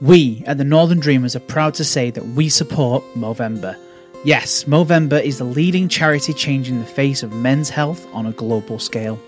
We at the Northern Dreamers are proud to say that we support Movember. Yes, Movember is the leading charity changing the face of men's health on a global scale,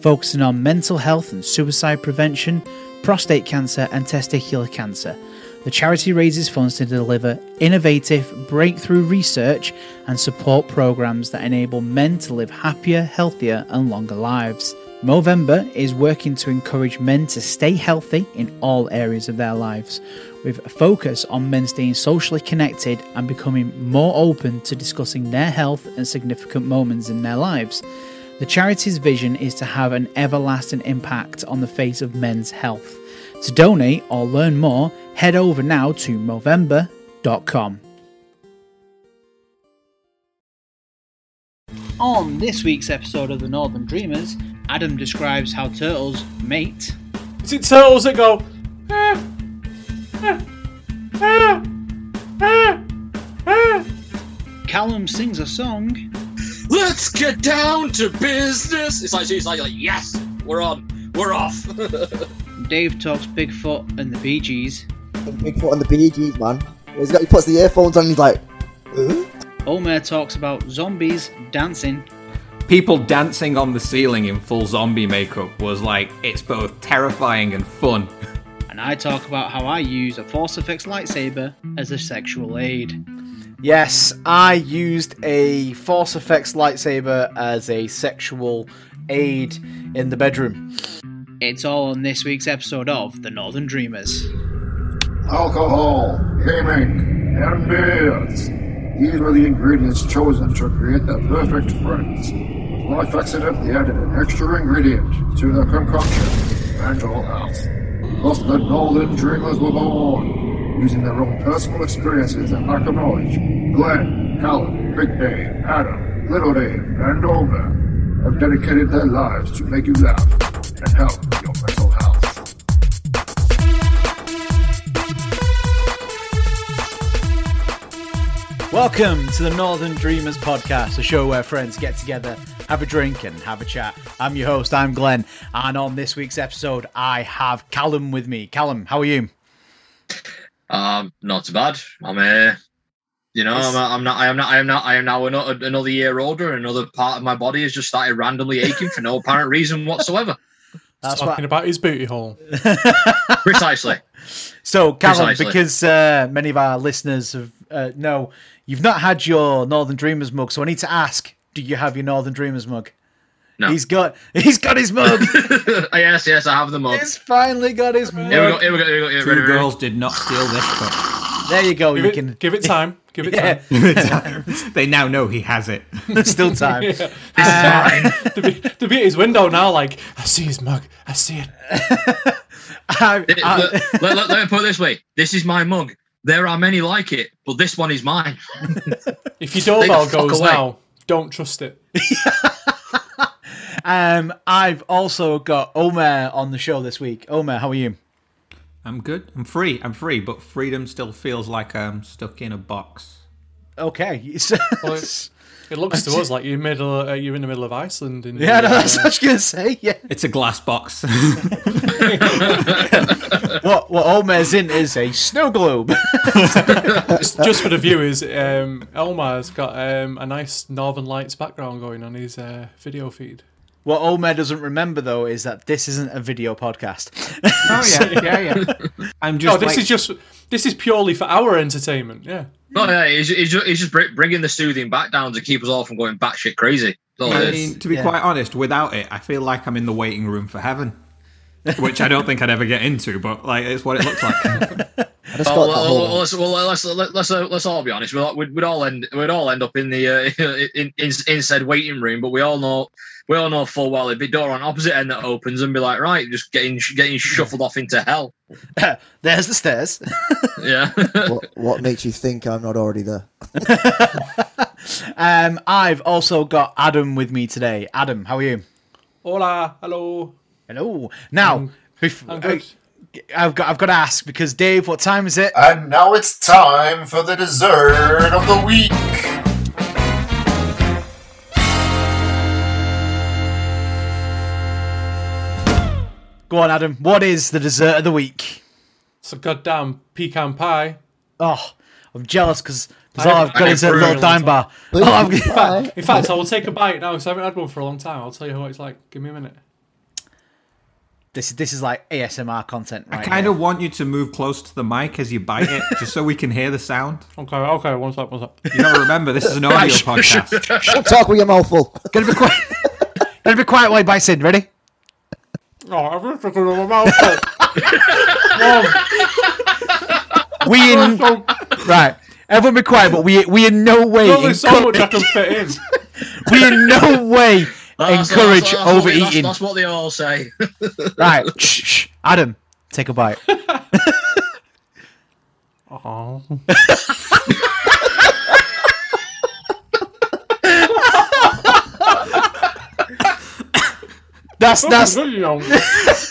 focusing on mental health and suicide prevention, prostate cancer, and testicular cancer. The charity raises funds to deliver innovative, breakthrough research and support programs that enable men to live happier, healthier, and longer lives. Movember is working to encourage men to stay healthy in all areas of their lives, with a focus on men staying socially connected and becoming more open to discussing their health and significant moments in their lives. The charity's vision is to have an everlasting impact on the face of men's health. To donate or learn more, head over now to Movember.com. On this week's episode of the Northern Dreamers, Adam describes how turtles mate. Is it turtles that go? "Ah, ah, ah, ah, ah"? Callum sings a song. Let's get down to business. It's like it's like, like yes, we're on, we're off. Dave talks Bigfoot and the Bee Gees. Bigfoot and the Bee Gees, man. He's got, he puts the earphones on and he's like, huh? Omer talks about zombies dancing. People dancing on the ceiling in full zombie makeup was like, it's both terrifying and fun. And I talk about how I use a Force Effects lightsaber as a sexual aid. Yes, I used a Force Effects lightsaber as a sexual aid in the bedroom. It's all on this week's episode of The Northern Dreamers. alcohol, gaming, and beers. These were the ingredients chosen to create the perfect friends. Life accidentally added an extra ingredient to the concoction, mental health. Thus the Northern Dreamers were born, using their own personal experiences and lack of knowledge. Glenn, Callum, Big Dave, Adam, Little Dave, and Omer have dedicated their lives to make you laugh and help your mental health. Welcome to the Northern Dreamers podcast, a show where friends get together, have a drink, and have a chat. I'm your host, I'm Glenn, and on this week's episode, I have Callum with me. Callum, how are you? um, not too bad. I'm uh, you know, I'm, I'm not, I am not, I am not, I am now another, another year older. Another part of my body has just started randomly aching for no apparent reason whatsoever. That's talking about his booty hole. Precisely. So, Callum, Precisely. because uh, many of our listeners have uh, know you've not had your Northern Dreamers mug, so I need to ask: Do you have your Northern Dreamers mug? No. He's got, he's got his mug. Oh, yes, yes, I have the mug. he's finally got his mug. Here we go. Here we go. Here we go. Here, Two ready, ready? girls did not steal this cup. There you go. Give you it, can. give it time. Give it Yeah, time. they now know he has it. there's still time. This is uh, mine. to, be, to be at his window now, like, I see his mug. I see it. I- I- let, let- let- let me put it this way: This is my mug. There are many like it, but this one is mine. If your doorbell Take the goes away. now, don't trust it. Um, I've also got Omer on the show this week. Omer, how are you? I'm good. I'm free. I'm free, but freedom still feels like I'm stuck in a box. Okay. Well, it, it looks to us like you're middle. Uh, you're in the middle of Iceland. In yeah, the, no, that's uh, what I was gonna say. Yeah. It's a glass box. What what Omer's in is a snow globe. just for the viewers, um, Elmar's got um, a nice Northern Lights background going on his uh, video feed. what Omer doesn't remember though is that this isn't a video podcast. oh yeah, yeah, yeah. I'm just. Oh, this like- is just this is purely for our entertainment. Yeah. No, yeah, he's, he's just, he's just bringing the soothing back down to keep us all from going batshit crazy. I mean, to be Yeah. quite honest, without it, I feel like I'm in the waiting room for heaven, which I don't think I'd ever get into. But like, it's what it looks like. Well, well, well, let's, well, let's, let's, let's, uh, let's all be honest. We'd, all- we'd, we'd all end we'd all end up in the uh, in, in in said waiting room, but we all know we all know full well it'd be door on opposite end that opens and be like, right, just getting getting shuffled off into hell. There's the stairs. Yeah. what, what makes you think I'm not already there? Um, I've also got Adam with me today. Adam, how are you? Hola, hello. Hello. Now, I'm before, good. I've got I've got to ask because Dave, what time is it? And now it's time for the dessert of the week. Go on, Adam. What is the dessert of the week? It's a goddamn pecan pie. Oh, I'm jealous because I all haven't- I've got I is a little for a dime bar. But All oh, I've you got- try. In fact, I will take a bite now because I haven't had one for a long time. I'll tell you what it's like. Give me a minute. This is this is like ASMR content. Right I kind of want you to move close to the mic as you bite it, just so we can hear the sound. Okay, okay, one sec, one sec. You gotta remember, this is an audio podcast. Don't talk with your mouth full. Gotta be quiet. Gotta be quiet while you bite in. Ready? Oh, I've been sticking in my mouth. Mom, um, We in so, right. Everyone be quiet. But we we in no way there's only so much I encourage, can fit in. we in no way That's- encourage that's- that's overeating. That's, that's what they all say. Right. Shh, shh. Adam, take a bite. Oh. That's that's good, you. What's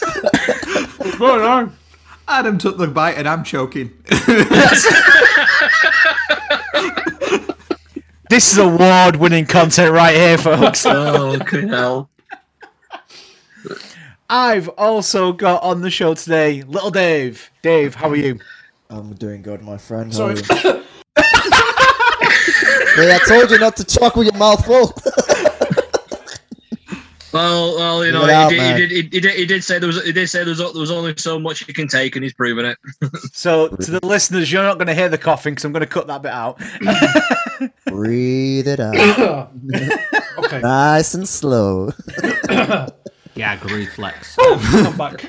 going on? Adam took the bite and I'm choking. this is award-winning content right here, folks. oh, good hell. I've also got on the show today, little Dave. Dave, how are you? I'm doing good, my friend. How Sorry. are you? Hey, I told you not to talk with your mouth full. Well, well, you know, it out, he, man. did, he, did, he, did, he did say there was he did say there was, there was only so much you can take, and he's proven it. So, to the listeners, you're not going to hear the coughing because I'm going to cut that bit out. Breathe it out. Okay, nice and slow. Gag reflex. Oh, I'm back.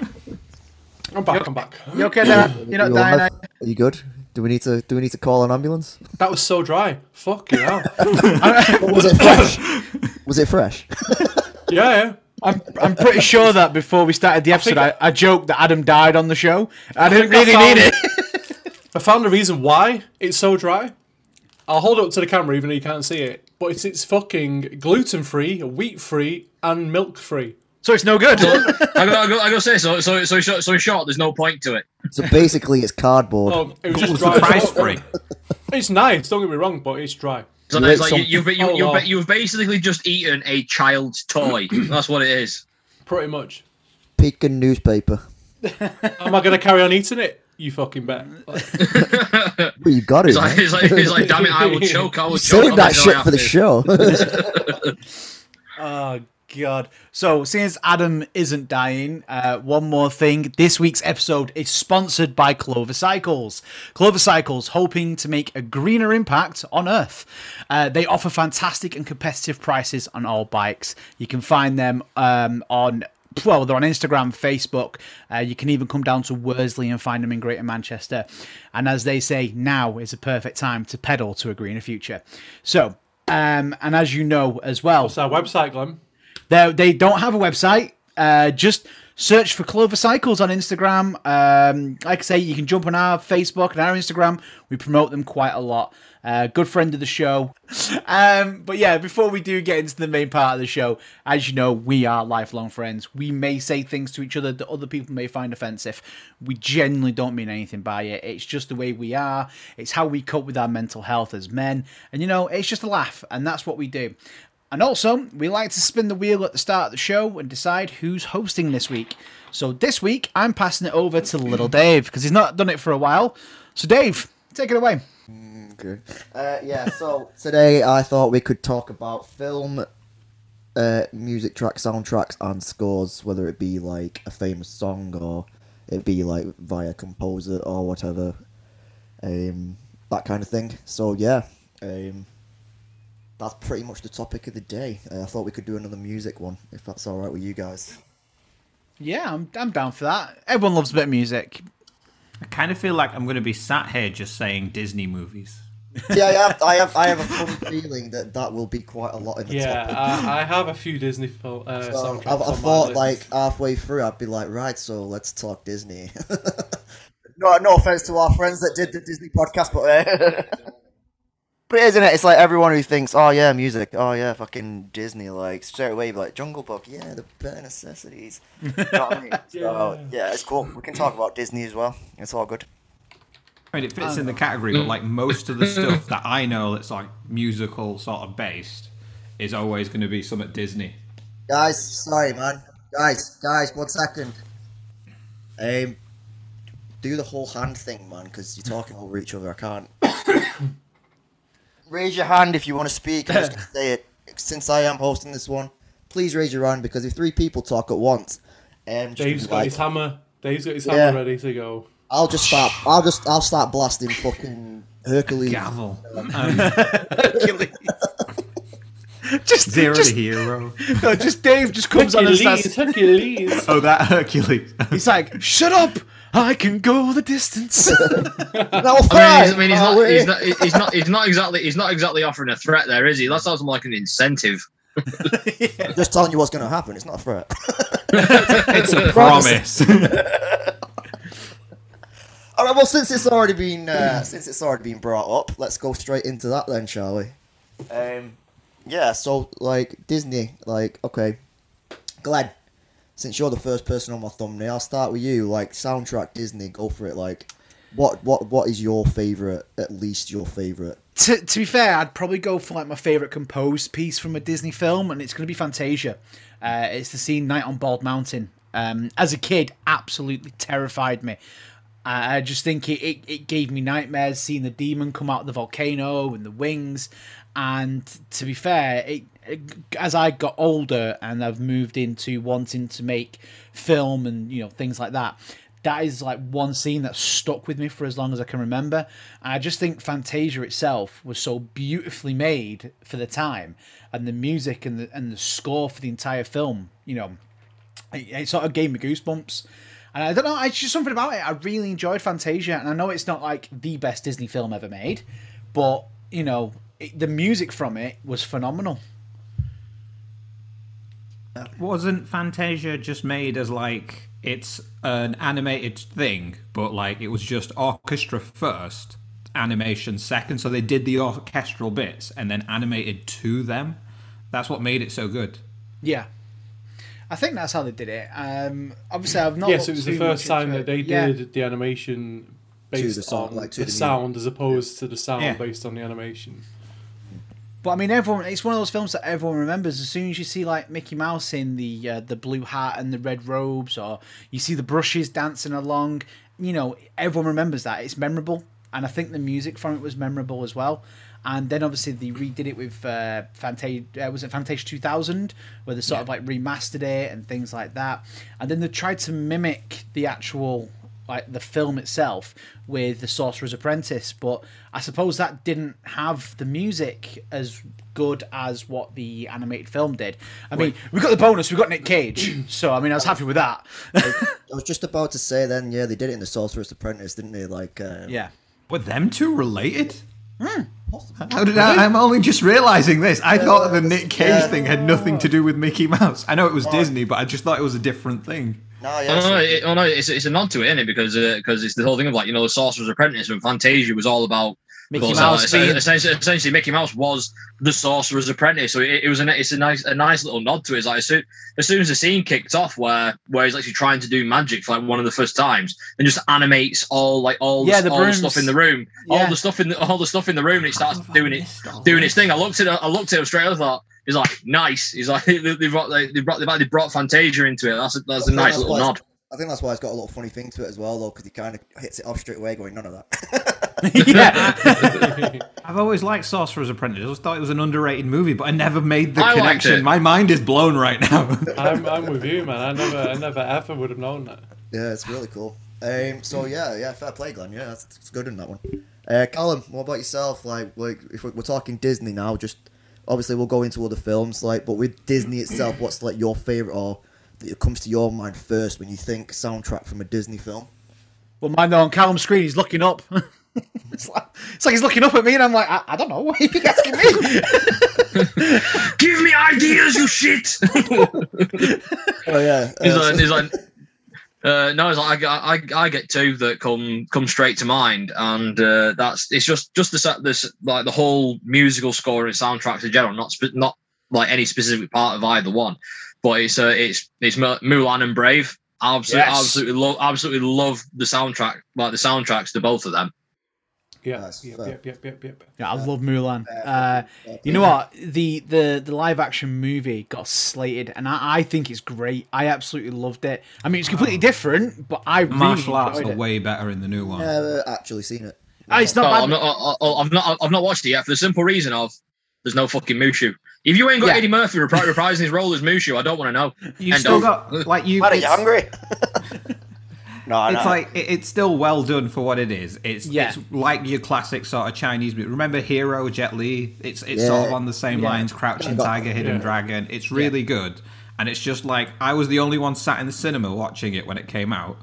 I'm back, I'm back. You okay there? You're not You dying, alive? are you? Are you good? Do we need to do we need to call an ambulance? That was so dry. Fuck you hell. Was it fresh? Was it fresh? Yeah, yeah. I'm, I'm pretty sure that before we started the episode, I, think- I, joked that Adam died on the show. I, didn't think I really need it. I found the reason why it's so dry. I'll hold it up to the camera even though you can't see it. But it's it's fucking gluten free, wheat free, and milk free. So it's no good. I got, I got, I got to say, so, so, so, in short, so short, there's no point to it. So basically, it's cardboard. Oh, it was just dry. the price free? It's nice. Don't get me wrong, but it's dry. So You it's ate like some- you, you've, you, Oh, you've, you've basically just eaten a child's toy. That's what it is. Pretty much. Pekin newspaper. Am I gonna carry on eating it? You fucking bet. Well, you got it. It's like, man. it's like, it's like damn it, I will choke. I will choke. Save I'm that shit for the show. to. Oh ah, god. So since Adam isn't dying, uh, one more thing. This week's episode is sponsored by Clover Cycles. Clover Cycles hoping to make a greener impact on Earth. Uh, they offer fantastic and competitive prices on all bikes. You can find them um, on well, they're on Instagram, Facebook. Uh, you can even come down to Worsley and find them in Greater Manchester. And as they say, now is a perfect time to pedal to a greener future. So, um, and as you know as well, What's our website, Glenn? They they don't have a website. Uh, just search for Clover Cycles on Instagram. Um, like I say, you can jump on our Facebook and our Instagram. We promote them quite a lot. Uh, good friend of the show. Um, but yeah, before we do get into the main part of the show, as you know, we are lifelong friends. We may say things to each other that other people may find offensive. We genuinely don't mean anything by it. It's just the way we are. It's how we cope with our mental health as men. And you know, it's just a laugh, and that's what we do. And also, we like to spin the wheel at the start of the show and decide who's hosting this week. So this week, I'm passing it over to Little Dave because he's not done it for a while. So Dave, take it away. Okay. Uh, yeah, so today I thought we could talk about film, uh, music track, soundtracks, and scores, whether it be like a famous song or it be like via composer or whatever, um, that kind of thing. So yeah, um, that's pretty much the topic of the day. Uh, I thought we could do another music one if that's all right with you guys. Yeah, I'm, I'm down for that. Everyone loves a bit of music. I kind of feel like I'm going to be sat here just saying Disney movies. yeah, I have, I have, I have a fun feeling that that will be quite a lot in the Yeah, topic. I, I have a few Disney fil- uh, So soundtracks. I, I on my thought list. like halfway through I'd be like, right, so let's talk Disney. no, no offense to our friends that did the Disney podcast, but uh, but is, isn't it? It's like everyone who thinks, oh yeah, music, oh yeah, fucking Disney, like straight away, be like Jungle Book, yeah, the bare necessities. You know what I mean? So, yeah, it's cool. We can talk about Disney as well. It's all good. I mean, it fits in the category, but like most of the stuff that I know that's like musical sort of based is always going to be some at Disney. Guys, sorry, man. Guys, guys, one second. Um, do the whole hand thing, man, because you're talking over each other. I can't. Raise your hand if you want to speak. I'm just gonna say it. Since I am hosting this one, please raise your hand because if three people talk at once, um, just Dave's be got like, his hammer. Dave's got his Yeah. hammer ready to go. I'll just start. I'll just. I'll start blasting fucking Hercules. Gavel. Hercules. just Zero just, the hero. no, just Dave just comes on and Hercules, starts. Hercules. Oh, that Hercules. He's like, "Shut up! I can go the distance." No, I mean, he's, I mean, he's Oh, not, wait. he's not, he's not, he's not exactly, he's not exactly offering a threat there, is he? That sounds more like an incentive. just telling you what's going to happen. It's not a threat. It's a promise. All right. Well, since it's already been uh, since it's already been brought up, let's go straight into that then, shall we? Um, yeah. So, like Disney, like okay, Glenn, since you're the first person on my thumbnail, I'll start with you. Like soundtrack Disney, go for it. Like, what what what is your favorite? At least your favorite. to, to be fair, I'd probably go for like my favorite composed piece from a Disney film, and it's going to be Fantasia. Uh, it's the scene "Night on Bald Mountain." Um, as a kid, absolutely terrified me. I just think it, it, it gave me nightmares seeing the demon come out of the volcano and the wings. And to be fair, it, as I got older and I've moved into wanting to make film and you know things like that, that is like one scene that stuck with me for as long as I can remember. And I just think Fantasia itself was so beautifully made for the time, and the music and the and the score for the entire film, you know, it, it sort of gave me goosebumps. And I don't know, it's just something about it. I really enjoyed Fantasia, and I know it's not like the best Disney film ever made, but you know, it, the music from it was phenomenal. Wasn't Fantasia just made as like it's an animated thing, but like it was just orchestra first, animation second, so they did the orchestral bits and then animated to them. That's what made it so good. Yeah. I think that's how they did it. Um, obviously, I've not. Yes, it was the first time that they it. Yeah. did the animation based the song, on like, to the, the sound as opposed to the sound Yeah. based on the animation. But I mean, everyone. It's one of those films that everyone remembers. As soon as you see like Mickey Mouse in the uh, the blue hat and the red robes, or you see the brushes dancing along, you know, everyone remembers that. It's memorable, and I think the music from it was memorable as well. And then obviously they redid it with uh, Fantasia. Uh, was it Fantasia 2000, where they sort of like remastered it and things like that. And then they tried to mimic the actual like the film itself with the Sorcerer's Apprentice, but I suppose that didn't have the music as good as what the animated film did. I mean, we got the bonus, we got Nick Cage, so I mean, I was happy with that. I was just about to say then. Yeah, they did it in the Sorcerer's Apprentice, didn't they? Like, uh, yeah. Were them two related? How did I, I'm only just realizing this. I thought the Nick Cage Yeah. thing had nothing to do with Mickey Mouse. I know it was Disney, but I just thought it was a different thing. No, Oh, no, it, oh, no it's, it's a nod to it, isn't it? Because because it's the whole thing of like you know the Sorcerer's Apprentice and Fantasia was all about Mickey because, Mouse uh, being- essentially, essentially Mickey Mouse was the Sorcerer's Apprentice, so it, it was a it's a nice a nice little nod to it. It's like as soon, as soon as the scene kicked off where where he's actually trying to do magic for like one of the first times and just animates all like all Yeah, the, the all the stuff in the room, all the stuff in the all the stuff in the room, and it starts have doing it doing this? its thing. I looked at it, I looked at it straight. I thought. He's like nice. He's like they- they've brought like, they've brought they've brought Fantasia into it. That's a, that's a I nice that's little nod. I think that's why it's got a little funny thing to it as well, though, because he kind of hits it off straight away, going, none of that. yeah. I've always liked Sorcerer's Apprentice. I always thought it was an underrated movie, but I never made the I connection. My mind is blown right now. I'm, I'm with you, man. I never, I never ever would have known that. yeah, it's really cool. Um, so yeah, yeah, fair play, Glenn. Yeah, that's, that's good in that one. Uh, Callum, what about yourself? Like, like if we're, we're talking Disney now, just obviously we'll go into other films, like, but with Disney itself, what's like your favorite or that comes to your mind first when you think soundtrack from a Disney film? Well, mine though on Callum's screen, he's looking up. it's, like, it's like he's looking up at me, and I'm like, I, I don't know. What are you asking me? Give me ideas, you shit. Oh yeah, He's uh, like, he's like, uh, no, it's like I, I, I get two that come come straight to mind, and uh, that's it's just just the this like the whole musical score and soundtracks in general, not spe- not like any specific part of either one, but it's uh, it's it's Mulan and Brave. Absolutely, Yes. absolutely love, absolutely love the soundtrack, like the soundtracks to both of them. Yeah. That's Yep, fair. yep, yep, yep, yep. Yeah, I love Mulan. Uh, you know what? The, the the live action movie got slated, and I, I think it's great. I absolutely loved it. I mean, it's completely different, but I really Martial arts enjoyed are it. way better in the new one. Never actually seen it. Ah, it's Oh, not I'm bad. not, I, I, I've not, I've not watched it yet for the simple reason of there's no fucking Mushu. If you ain't got Yeah. Eddie Murphy repri- reprising his role as Mushu, I don't want to know. You End still of. got like you. What are you it's- hungry? no, It's know. like it- it's still well done for what it is. It's Yeah. it's like your classic sort of Chinese movie. Remember Hero Jet Li? It's it's sort of on the same Yeah. lines. Crouching Yeah. Tiger, Hidden Yeah. Dragon. It's really good, and it's just like I was the only one sat in the cinema watching it when it came out,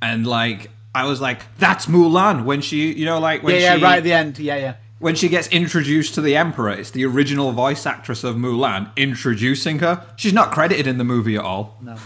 and like I was like, "That's Mulan." When she, you know, like when yeah, yeah, she right at the end. Yeah, yeah. when she gets introduced to the Emperor, it's the original voice actress of Mulan introducing her. She's not credited in the movie at all. No.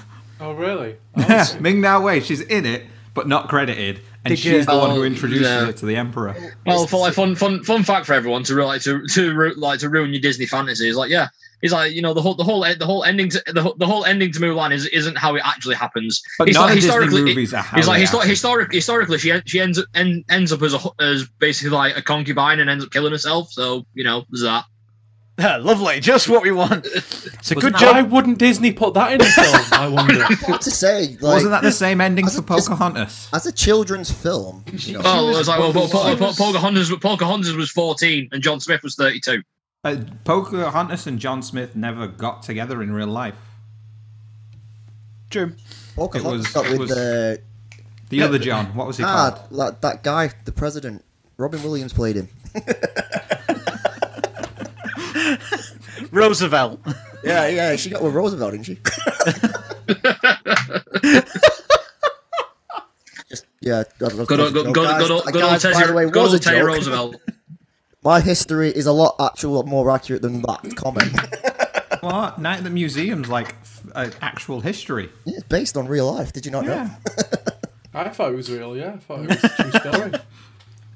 Oh, really? Oh, Ming Na Wen, she's in it, but not credited, and Did she's you- the one who Oh, introduces yeah. it to the Emperor. Well, for like fun, fun, fun fact for everyone to ru- like to to ru- like to ruin your Disney fantasy is like yeah. He's like, you know, the whole, the whole, the whole ending, to, the, whole- the whole ending to Mulan is isn't how it actually happens. But He's none like, of Disney historically- movies are how He's like, they histo- happen. historic, historically, she she ends up en- ends up as a hu- as basically like a concubine and ends up killing herself. So you know, there's that. Lovely, just what we want. It's a good that- job. Why wouldn't Disney put that in a film? I wonder. What to say? Like, Wasn't that the same ending As for a- as- Pocahontas? as a children's film? You know, Oh, it was like, well, was- Paul, she Paul, was- Pocahontas, Pocahontas was 14 and John Smith was 32. Uh, Pocahontas and John Smith never got together in real life. True. Pocahontas was- got with was- the The other John, what was he ah, called? that, that guy, the president. Robin Williams played him. Roosevelt. Yeah, yeah, she got with Roosevelt, didn't she? Just, yeah, God, God, Good old, good, good, guys, good, old- good guy, old by Teddy, the way, good was a old Teddy joke. Roosevelt. My history is a lot actual, more accurate than that comment. What? Night at the Museum's like f- uh, actual history. it's based on real life. Did you not know? I thought it was real. Yeah, I thought it was a true story.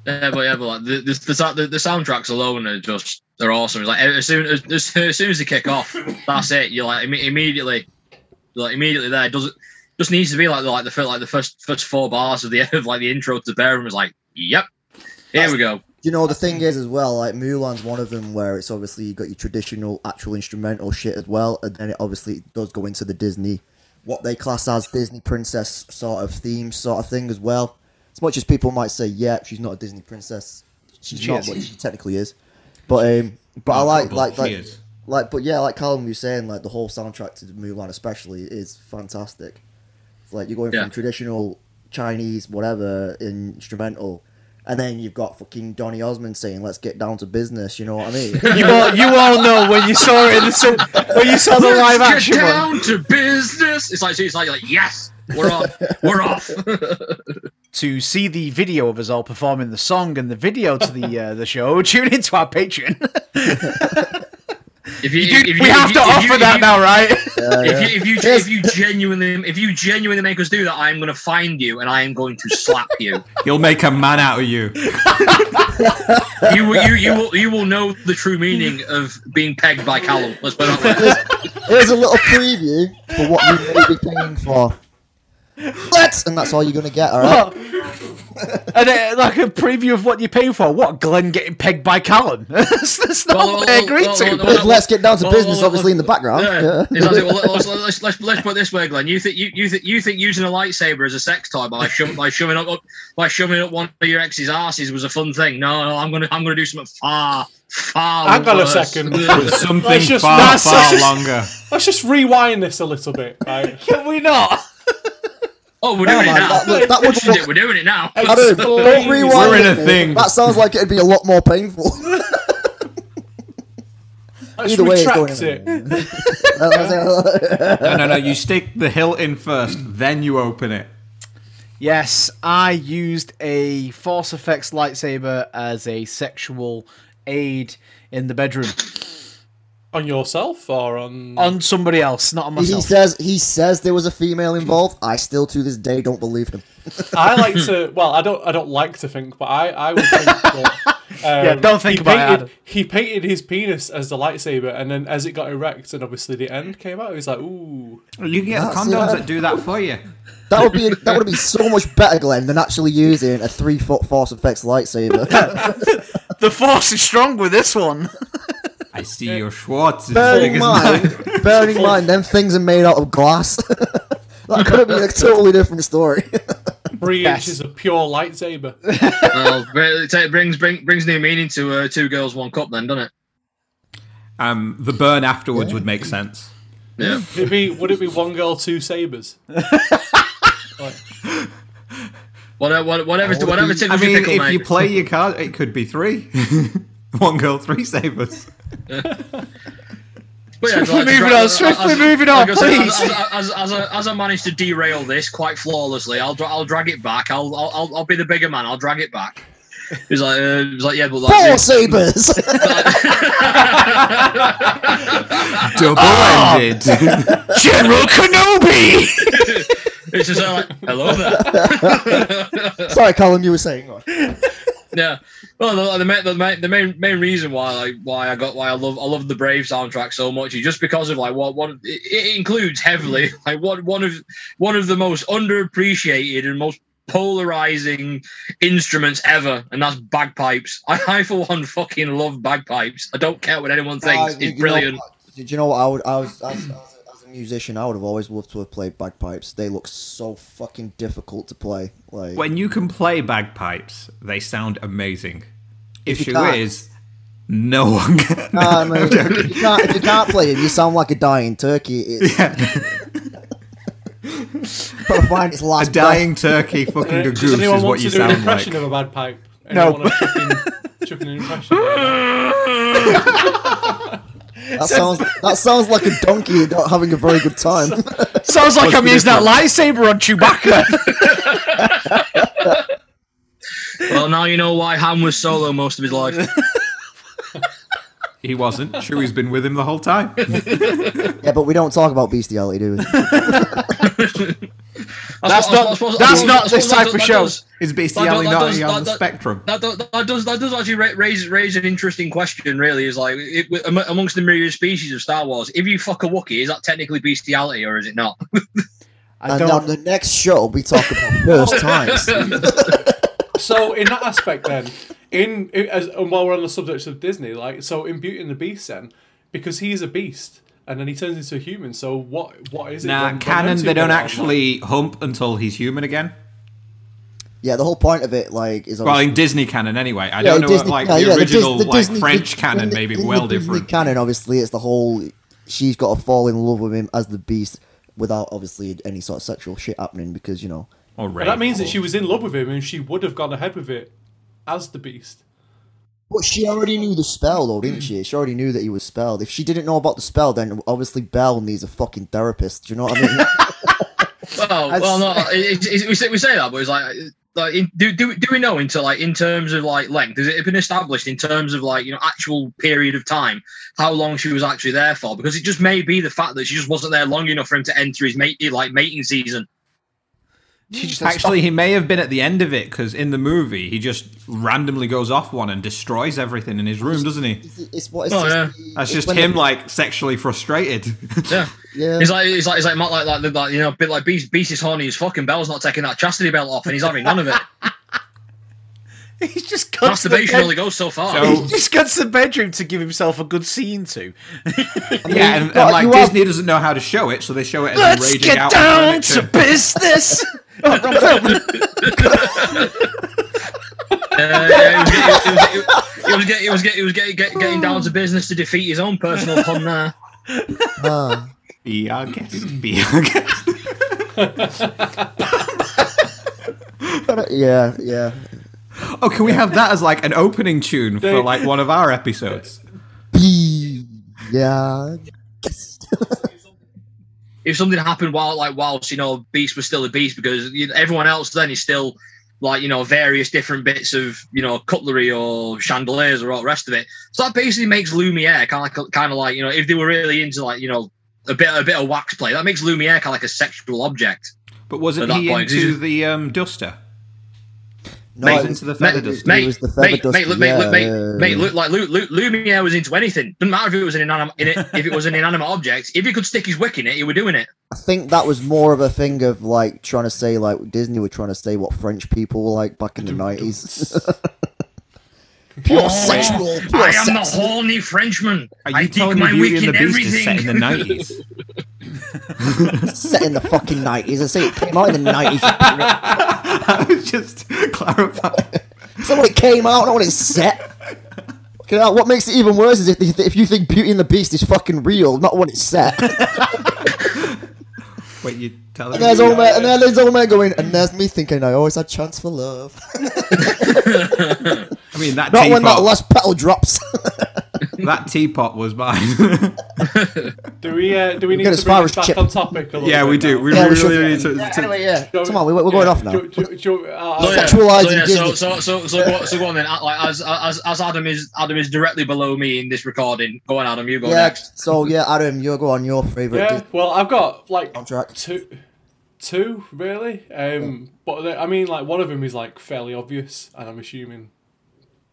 Yeah, but yeah, but like the the, the, the, soundtracks alone are just they're awesome. It's like as soon as, as, soon as they kick off, that's it. You're like imme- immediately, like immediately there. It doesn't just needs to be like the like the like the first first four bars of the of like the intro to the pair of them is like, yep, here we go. You know, the thing is as well, like Mulan's one of them where it's obviously you got your traditional actual instrumental shit as well, and then it obviously does go into the Disney, what they class as Disney princess sort of theme sort of thing as well. As much as people might say, yeah, she's not a Disney princess, she's She not, is. but she technically is. But um, but I like like like like, but yeah, like Callum was saying, like the whole soundtrack to Mulan especially is fantastic. It's like you're going Yeah. from traditional Chinese whatever instrumental, and then you've got fucking Donny Osmond saying, "Let's get down to business." You know what I mean? You all, you all know when you saw it in the cin- when you saw the live Let's action get one. down to business. It's like it's like, like yes, we're off, we're off. To see the video of us all performing the song and the video to the uh, the show, tune into our Patreon. If you, do, if you, we if have you- to offer you- that you- now, right? Yeah, yeah. If you if you Yes. if you genuinely if you genuinely make us do that, I'm going to find you and I am going to slap you. You'll make a man out of you. You will you you will you will know the true meaning of being pegged by Callum. Let's put it that way. Here's a little preview for what you may be paying for. Let's, and that's all you're gonna get. All right. and uh, like a preview of what you're paying for. What Glenn getting pegged by Callum? that's, that's not Well, what they well, agreed well, to. well, But let's get down to well, business, well, obviously in the background. Yeah. Yeah. It's like, well, let's, let's, let's, let's put it this way, Glenn. You think you, you think you think using a lightsaber as a sex toy by shoving by shoving up, up by shoving up one of your ex's asses was a fun thing? No, no, I'm gonna I'm gonna do something far far. Hang on a second. Something just- far, far that's- longer. Let's just rewind this a little bit. Right? Can we not? Oh, we're No, doing it man, now. that would- that would This look- We're doing it now. Adam, don't Please. rewind We're in it, a mate. thing. That sounds like it'd be a lot more painful. Let's Either way, it's going retract in. it. No, no, no. You stick the hilt in first, then you open it. Yes, I used a Force Effects lightsaber as a sexual aid in the bedroom On yourself or on? on somebody else, not on myself. he says he says there was a female involved. I still to this day don't believe him. I like to. Well, I don't. I don't like to think, but I. I would think that. Um, Yeah, don't think he about it, painted, Adam. He painted his penis as the lightsaber, and then as it got erect, and obviously the end came out, he was like, "Ooh." You can get the That's condoms it. that do that for you. That would be that would be so much better, Glenn, than actually using a three foot force effects lightsaber. The force is strong with this one. I see your Schwartz is bearing big in mind, mine. bearing in mind, them things are made out of glass. that could have been a totally different story. Three Yes. inches of pure lightsaber. well, it it brings bring, brings new meaning to uh, two girls, one cup. Then, doesn't it? Um, the burn afterwards would make sense. Yeah. Would it be, would it be one girl, two sabers? Whatever, whatever, whatever, whatever be- I mean, if mate. you play your card, it could be three. One girl, three sabers. But yeah, Swiftly like, moving on, swiftly as- moving on, like I said, please. As, as, as, as, as I managed to derail this quite flawlessly, I'll dra- I'll drag it back. I'll I'll, I'll, I'll be the bigger man. I'll drag it back. He's like, uh, he's like, yeah, but like, Four sabers. Double-ended. General Kenobi! it's just like, hello there. Sorry, Callum, you were saying. What? Yeah. Well, the, the, main, the, main, the main main reason why like why I got why I love I love the Brave soundtrack so much is just because of like what one it, it includes heavily like what one of one of the most underappreciated and most polarizing instruments ever, and that's bagpipes. I, I for one fucking love bagpipes. I don't care what anyone thinks. Uh, it's know brilliant. Did you know what I would? I was as, as, a, as a musician, I would have always loved to have played bagpipes. They look so fucking difficult to play. Like when you can play bagpipes, they sound amazing. If you Issue can't- is, no one can. Nah, I mean, if, you can't, if you can't play them, you sound like a dying turkey. It's, Gotta find its A last dying turkey fucking Uh, a goose anyone is want what to you do an sound impression like. of a bad pipe? No. Anyone want to chuck in, chuck in an impression? breath. That sounds that sounds like a donkey not having a very good time. Sounds like I'm using that lightsaber on Chewbacca. Well, now you know why Han was solo most of his life. He wasn't. Chewie's been with him the whole time. yeah, but we don't talk about bestiality, do we? That's not- that's not this type of show. Is That bestiality does- not does- on the spectrum? That, do- that does that does actually raise raise an interesting question. Really, is like it, amongst the myriad species of Star Wars, if you fuck a Wookiee, is that technically bestiality or is it not? I and on don't. the next show, we talk about first times. So in that aspect, then, in, in as and while we're on the subject of Disney, like so in Beauty and the Beast, then because he is a beast and then he turns into a human. So what what is it? Nah, when- when canon, them two they don't get on, actually hump until he's human again. Yeah, the whole point of it, like, is Well, in Disney canon, anyway. I Yeah, don't know, Disney- like, no, the yeah, original, the like, Disney- French the- canon in the- may be the well Disney different. Canon, obviously, it's the whole she's got to fall in love with him as the beast without obviously any sort of sexual shit happening because you know. Or But rape. that means that she was in love with him and she would have gone ahead with it as the beast. But she already knew the spell, though, didn't she? She already knew that he was spelled. If she didn't know about the spell, then obviously Belle needs a fucking therapist. Do you know what I mean? well, well, no, it, it, we say we say that, but it's like. Like, in, do, do do we know into like in terms of like length? Has it been established in terms of like you know actual period of time how long she was actually there for? Because it just may be the fact that she just wasn't there long enough for him to enter his mate like mating season. She just Actually, he may have been at the end of it because in the movie he just randomly goes off one and destroys everything in his room, doesn't he? it's, it's what it's Oh, just yeah. the- That's it's just him, the- like sexually frustrated. Yeah, yeah. it's like he's like it's like Matt, like like, like you know, a bit like Beast. Beast is horny His fucking Belle's not taking that chastity belt off, and he's having none of it. He's just got to the Masturbation bed- only goes so far. So- He's just got to the bedroom to give himself a good scene to. yeah, and, and like you have- Disney doesn't know how to show it, so they show it as him Let's raging get out down to front of it. business. Oh, wrong film. Uh, yeah, he was getting, he was getting, he was getting, getting, getting down to business to defeat his own personal pun there. Ah. Be our guest. Be our guest. yeah, yeah. Oh, can we have that as like an opening tune for like one of our episodes? Be yeah. If something happened while, like, whilst you know, Beast was still a beast, because you know, everyone else then is still like you know various different bits of you know cutlery or chandeliers or all the rest of it. So that basically makes Lumiere kind of like kind of like you know if they were really into like you know a bit a bit of wax play, that makes Lumiere kind of like a sexual object. But wasn't he point, into the um, duster? No, mate, into the mate, feather dust. mate, was the feather mate, dust, look, mate, look, yeah, mate, yeah, mate, yeah. look like Lu, Lu, Lumiere was into anything. Doesn't matter if it was an inanimate, in if it was an inanimate object. If he could stick his wick in it, he were doing it. I think that was more of a thing of like trying to say like Disney were trying to say what French people were like back in the nineties. pure Oh, sexual, pure I am the horny Frenchman. Are I you dig telling me my Beauty and in the Beast is set in the everything. nineties? set in the fucking nineties. I say it came out in the nineties. I was just clarifying. So when it came out, not when it's set. Okay, now, what makes it even worse is if, if you think Beauty and the Beast is fucking real, not when it's set. Wait, you tell And there's me? old man, and then there's old man going, and there's me thinking I always had chance for love. I mean, that Not when that last petal drops. that teapot was mine. Do we? Uh, do we need to as far bring as this back Chip. on topic? A little yeah, bit we do. now? We Yeah, we really should- need to. Yeah, to- anyway, yeah. Shall Come on, we, we're going yeah, off now. do- do- do- uh, So, yeah. Sexualising so, yeah, Disney. so, so, so, so, go, so go on then. Uh, Like, as, as, as Adam is Adam is directly below me in this recording. Go on, Adam. You go yeah, next. so yeah, Adam, you go on your favourite Yeah, well, I've got like soundtrack. two, two really. Um, but they- I mean, like one of them is like fairly obvious, and I'm assuming,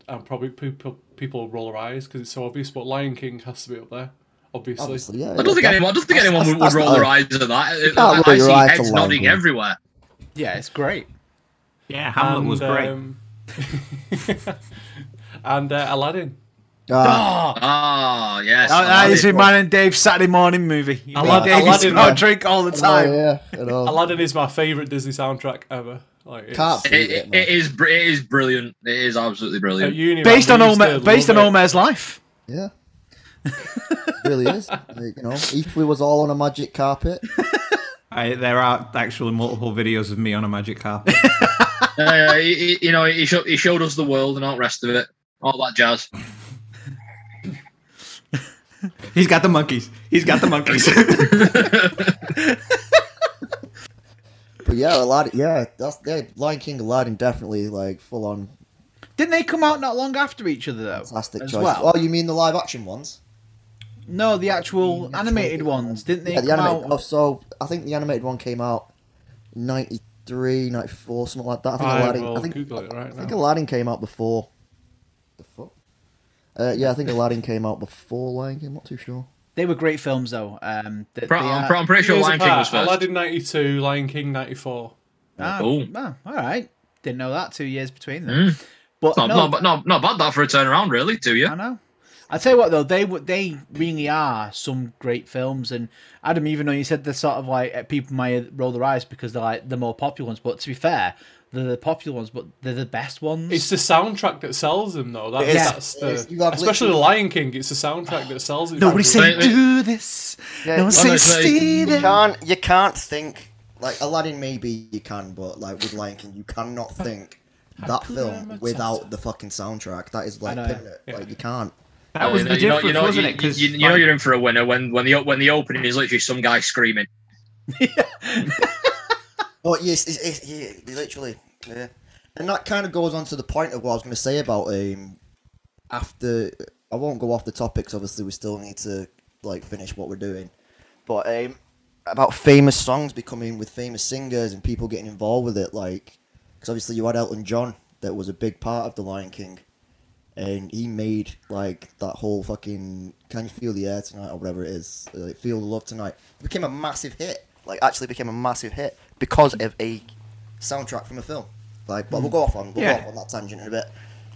and probably people people roll their eyes because it's so obvious. But Lion King has to be up there, obviously. Obviously, yeah. I don't think yeah. anyone. I don't think anyone would, would That's roll their eyes at that. I, can't I, roll your see eyes heads nodding King. everywhere. Yeah, it's great. yeah, Hamlet was great. um, and uh, Aladdin. Ah, Ah, yes. Oh, that is Aladdin. in mine and Dave's Saturday morning movie. You Aladdin- Dave's Aladdin, got yeah. a drink all the oh, time. yeah. Aladdin is my favorite Disney soundtrack ever. Like, it's, Can't It, beat it, it, man. it is. br- It is brilliant. It is absolutely brilliant. uni, Based man, on we Omer, based on. Omer's life. Yeah. really is. Like, you know, if we was all on a magic carpet. I, there are actually multiple videos of me on a magic carpet. Uh, he, he- you know, he, show, he showed us the world and all the rest of it, all that jazz. He's got the monkeys. He's got the monkeys. But yeah, Aladdin. Yeah, that's yeah, Lion King, Aladdin, definitely like full on Didn't they come out not long after each other though? fantastic as choice. well? Oh, you mean the live action ones? No, the actual animated ones. Didn't they Yeah, the come animated. Oh, out? so I think the animated one came out 93, 94, something like that. I think I Aladdin. will I think Google it right I think now. Aladdin came out before. The fuck. Uh, yeah, I think Aladdin came out before Lion King. I'm not too sure. They were great films though. Um, they, Pro- they I'm, are- I'm pretty sure Years Lion King apart, was first. Aladdin 92, Lion King 94. Ah, Cool. ah, all right. Didn't know that. Two years between them. Mm. But Not, no, not, not, not bad that for a turnaround, really, to you. I know. I tell you what though, they they really are some great films. And Adam, even though you said they're sort of like uh, people might roll their eyes because they're like the more popular ones, but to be fair, they're the popular ones, but they're the best ones. It's the soundtrack that sells them, though. That's, It is. that's the, You have especially the Lion King. It's the soundtrack that sells it. Nobody say Wait, wait. do this. Yeah, no one say honestly, stay You can't. You can't think like Aladdin. Maybe you can, but like with Lion King, you cannot think that film without the fucking soundtrack. That is like know. pinning. Like you can't. That was uh, you the know, you know, difference, you know, wasn't you, it? Because you, you know you're in for a winner when when the when the opening is literally some guy screaming. But yes, it's, it's, yeah, literally, yeah. And that kind of goes on to the point of what I was going to say about um after. I won't go off the topics. Obviously, we still need to like finish what we're doing. But um about famous songs becoming with famous singers and people getting involved with it, like because obviously you had Elton John that was a big part of the Lion King. And he made like that whole fucking "Can You Feel the Air Tonight" or whatever it is, like "Feel the Love Tonight." It became a massive hit. Like actually became a massive hit because of a soundtrack from a film. Like, but we'll go off on we'll Yeah. go off on that tangent in a bit.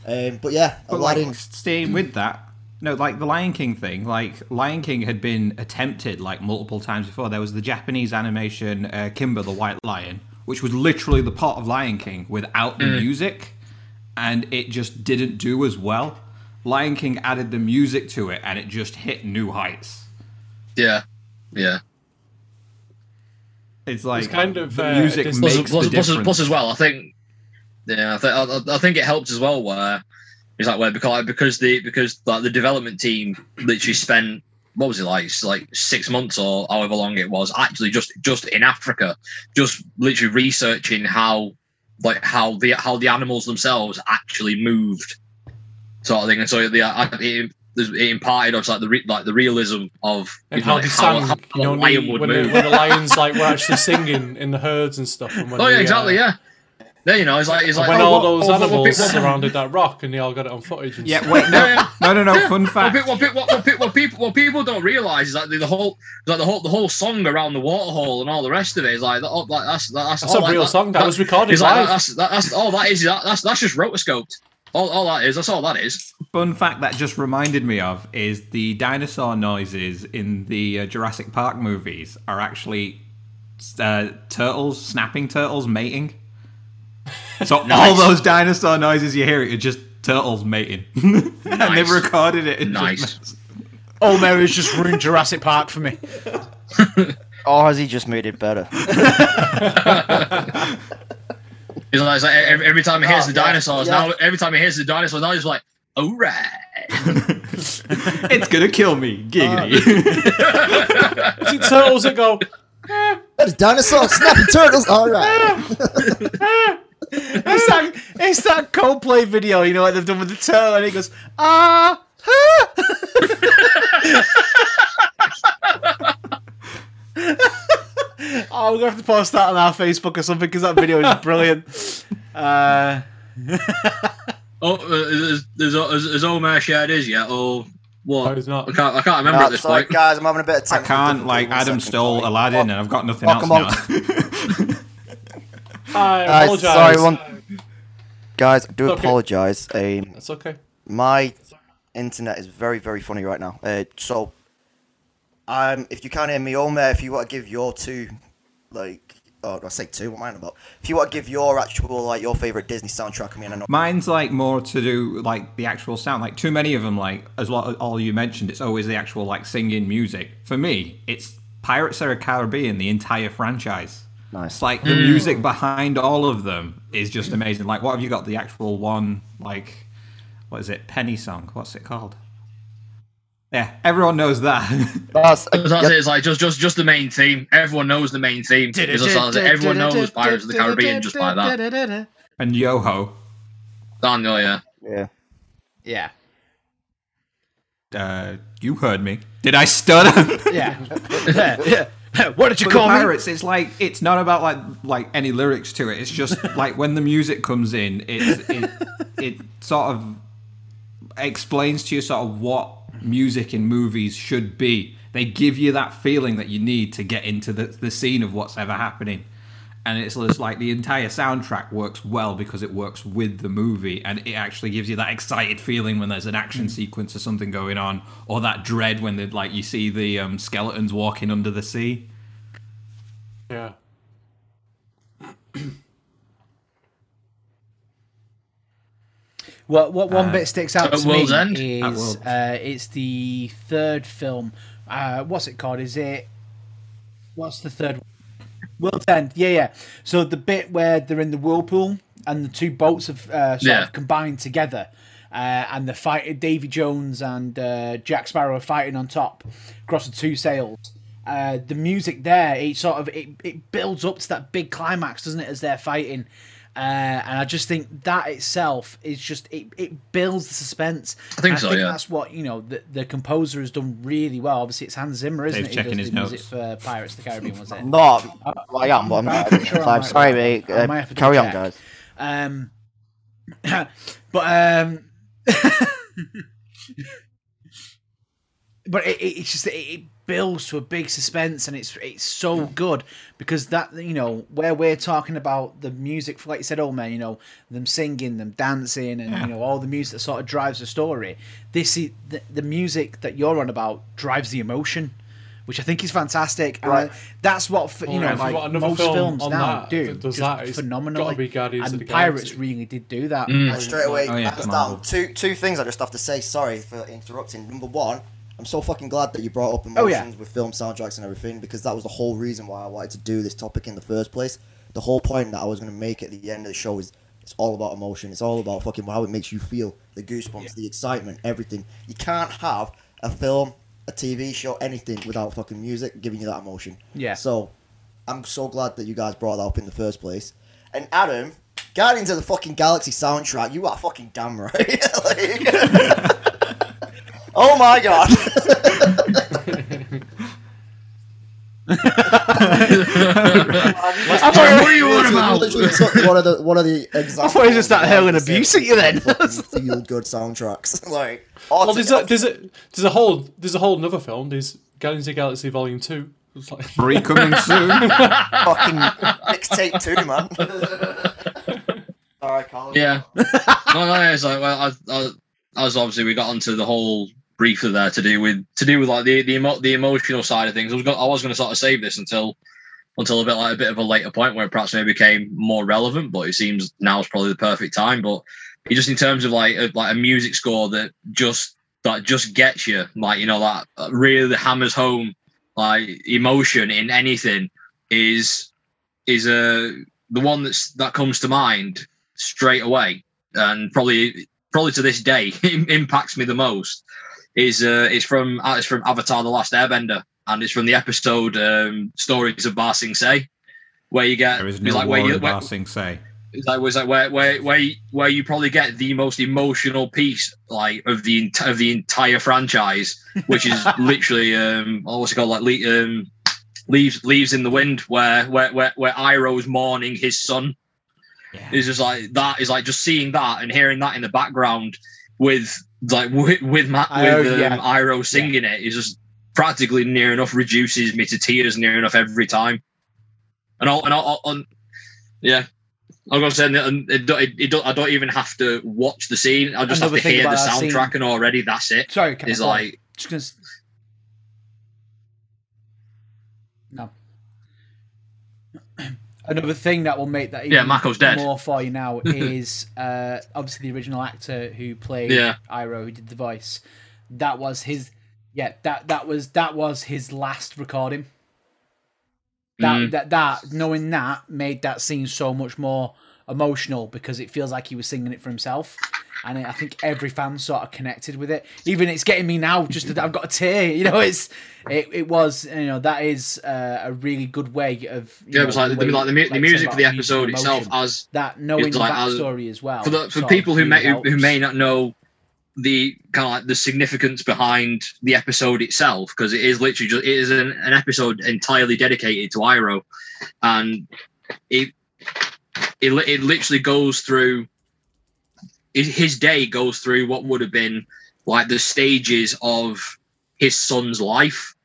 Um, but yeah, But Aladdin. like staying with that, no, like the Lion King thing. Like Lion King had been attempted like multiple times before. There was the Japanese animation uh, Kimba the White Lion, which was literally the part of Lion King without the music, and it just didn't do as well. Lion King added the music to it, and it just hit new heights. Yeah, yeah. It's like It's kind of, the uh, music dis- makes plus, the plus, difference. plus as well, I think. Yeah, I, th- I, I think it helped as well where it's like where because because the because like the development team literally spent what was it like It's like six months or however long it was actually just just in Africa, just literally researching how like how the how the animals themselves actually moved, sort of thing. And so the uh, it, it imparted us like the re, like the realism of And you know, how like they how, how you know, a lion would when, the, move. when the lions like were actually singing in the herds and stuff. And when Oh yeah, the, exactly. uh, Yeah, There you know, it's like it's like when oh, all what- those oh, what- what animals bit- what- surrounded that rock and they all got it on footage and Yeah, wait, no, no, no, no. Yeah. Fun What, fact. what, what, what, what people what people what people don't realize is that the, the whole like the whole the whole song around the waterhole and all the rest of it is like, that, oh, like that's that's, That's all a like, real song. That was recorded It's like live. that's that, that's all that is. That, that's that's just rotoscoped. All, all that is. That's all that is. Fun fact that just reminded me of is the dinosaur noises in the uh, Jurassic Park movies are actually uh, turtles, snapping turtles mating. So all those dinosaur noises you hear are just turtles mating, and they've recorded it. in Nice. just- Oh, Mary's just ruined Jurassic Park for me. Or has he just made it better? It's like, like every, every time he hears Oh, the yeah, dinosaurs yeah. now, every time he hears the dinosaurs now, he's like, all right. it's gonna kill me, giggity. Uh, Is it turtles that go? Ah, There's dinosaurs, snapping turtles. All right. Ah, ah. It's that, it's that Coldplay video, you know, what they've done with the turtle, and he goes, ah, oh, we're gonna have to post that on our Facebook or something because that video is brilliant. Uh, Oh, uh, is, is, is, is Omar shared his yet? Or what? No, not. I can't, I can't remember Nah, at this sorry, point. guys, I'm having a bit of I can't like Adam stole sorry. Aladdin, Oh, and I've got nothing Fuck else 'em now. I Guys, apologize. sorry, one. Guys, I do okay. apologise. Um, It's okay. my internet is very, very funny right now. Uh, so, um, if you can't hear me, Omer, if you want to give your two, like, oh, I say two, what am I about? If you want to give your actual, like, your favourite Disney soundtrack, I mean, I know. Mine's like more to do like the actual sound. Like too many of them, like as well all you mentioned, it's always the actual like singing music. For me, it's Pirates of the Caribbean, the entire franchise. Nice. It's like the music behind all of them is just amazing. Like what have you got? The actual one, like what is it? Penny song. What's it called? Yeah, everyone knows that. That's, uh, That's yep, it, It's like just, just, just the main theme. Everyone knows the main theme. It's just like- everyone knows Pirates of the Caribbean just by that. and Yoho, I know, yeah. yeah. Yeah, uh, you heard me. Did I stutter? yeah, yeah. What did you For the call me? it's like it's not about like like any lyrics to it. It's just like when the music comes in, it's it it sort of explains to you sort of what music in movies should be. They give you that feeling that you need to get into the the scene of what's ever happening. And it's just like the entire soundtrack works well because it works with the movie and it actually gives you that excited feeling when there's an action sequence or something going on, or that dread when they like you see the um, skeletons walking under the sea. Yeah. What what one Uh, bit sticks out to me End? Is uh, it's the third film. Uh, what's it called? Is it what's the third? one? World's End. Yeah, yeah. So the bit where they're in the whirlpool and the two boats have uh, sort Yeah. of combined together, uh, and the fight Davy Jones and uh, Jack Sparrow are fighting on top across the two sails. Uh, the music there, it sort of it, it builds up to that big climax, doesn't it, as they're fighting? Uh, and I just think that itself is just it, it builds the suspense. I think And so, I think yeah. that's what you know the, the composer has done really well. Obviously, it's Hans Zimmer, isn't Dave's it? who checking does his the music notes. for Pirates of the Caribbean, was it? No, well, I am, but I'm I'm not. sure I I'm might- sorry, mate. Uh, to carry on, check. guys. Um, but um, but it, it, it's just it, it builds to a big suspense, and it's it's so good because that you know where we're talking about the music, for like you said, oh man, you know them singing, them dancing, and you know all the music that sort of drives the story. This is the, the music that you're on about drives the emotion. Which I think is fantastic, and Right. I- that's what f- you Well, know, if like want most film films now that do, that does just that, it's phenomenally. gotta be Guardians and the Pirates Galaxy. really did do that. Mm. Straight away, Oh, yeah, hands down. Two two things I just have to say. Sorry for interrupting. Number one, I'm so fucking glad that you brought up Oh, emotions yeah. with film soundtracks and everything because that was the whole reason why I wanted to do this topic in the first place. The whole point that I was going to make at the end of the show is it's all about emotion. It's all about fucking how it makes you feel, the goosebumps, the excitement, everything. You can't have a film, a TV show, anything without fucking music giving you that emotion. Yeah. So I'm so glad that you guys brought that up in the first place. And Adam, Guardians of the fucking Galaxy soundtrack, you are fucking damn right. Like- oh my god. I thought, what are you on about? Literally took one of the one of the examples. I thought you just started of hurling abuse at you then. Feel good soundtracks. like, Well, there's a there's a there's a whole there's a whole another film. There's Guardians of the Galaxy Volume Two. It's like, Three coming soon. fucking mixtape too, man. Sorry, Callum. Yeah. no, no, it's like well, I, I, as obviously we got onto the whole briefly there to do with to do with like the the, emo- the emotional side of things. I was going, I was going to sort of save this until until a bit like a bit of a later point where it perhaps maybe became more relevant. But it seems now is probably the perfect time. But just in terms of like a, like a music score that just that just gets you like you know that really hammers home like emotion in anything is is a the one that's that comes to mind straight away and probably probably to this day impacts me the most is uh it's from uh, it's from Avatar: The Last Airbender and it's from the episode um, Stories of Ba Sing Se, where you get There is no like where you where, Ba Sing Se. it's like was like where where where you, where you probably get the most emotional piece like of the of the entire franchise, which is literally um oh, what's it called like le- um leaves leaves in the wind where where where where Iroh's mourning his son. Yeah. It's just like that is like just seeing that and hearing that in the background with like with with Matt Oh, with um, yeah. Iroh singing it, it is just practically near enough reduces me to tears near enough every time. And all and all, all- yeah. I'm gonna say and it, it, it don't, I don't even have to watch the scene. I just Another have to hear the scene- soundtrack, and already that's it. Sorry, can I It's on? like Just gonna. s- No. Another thing that will make that even Yeah, Mako's dead. more for you now is uh, obviously the original actor who played Yeah. Iroh, who did the voice. That was his. Yeah, that that was that was his last recording. That Mm. that that knowing that made that scene so much more emotional because it feels like he was singing it for himself, and I think every fan sort of connected with it. Even it's getting me now. Just that I've got a tear. You know, it's it, it was you know that is uh, a really good way of yeah, know, it was like the, like the, mu- like the music for the episode itself as that knowing it's the like as- backstory as well for the, for people who may who, who may not know the kind of like the significance behind the episode itself because it is literally just it is an, an episode entirely dedicated to Iroh, and it it, it literally goes through his- day goes through what would have been like the stages of his son's life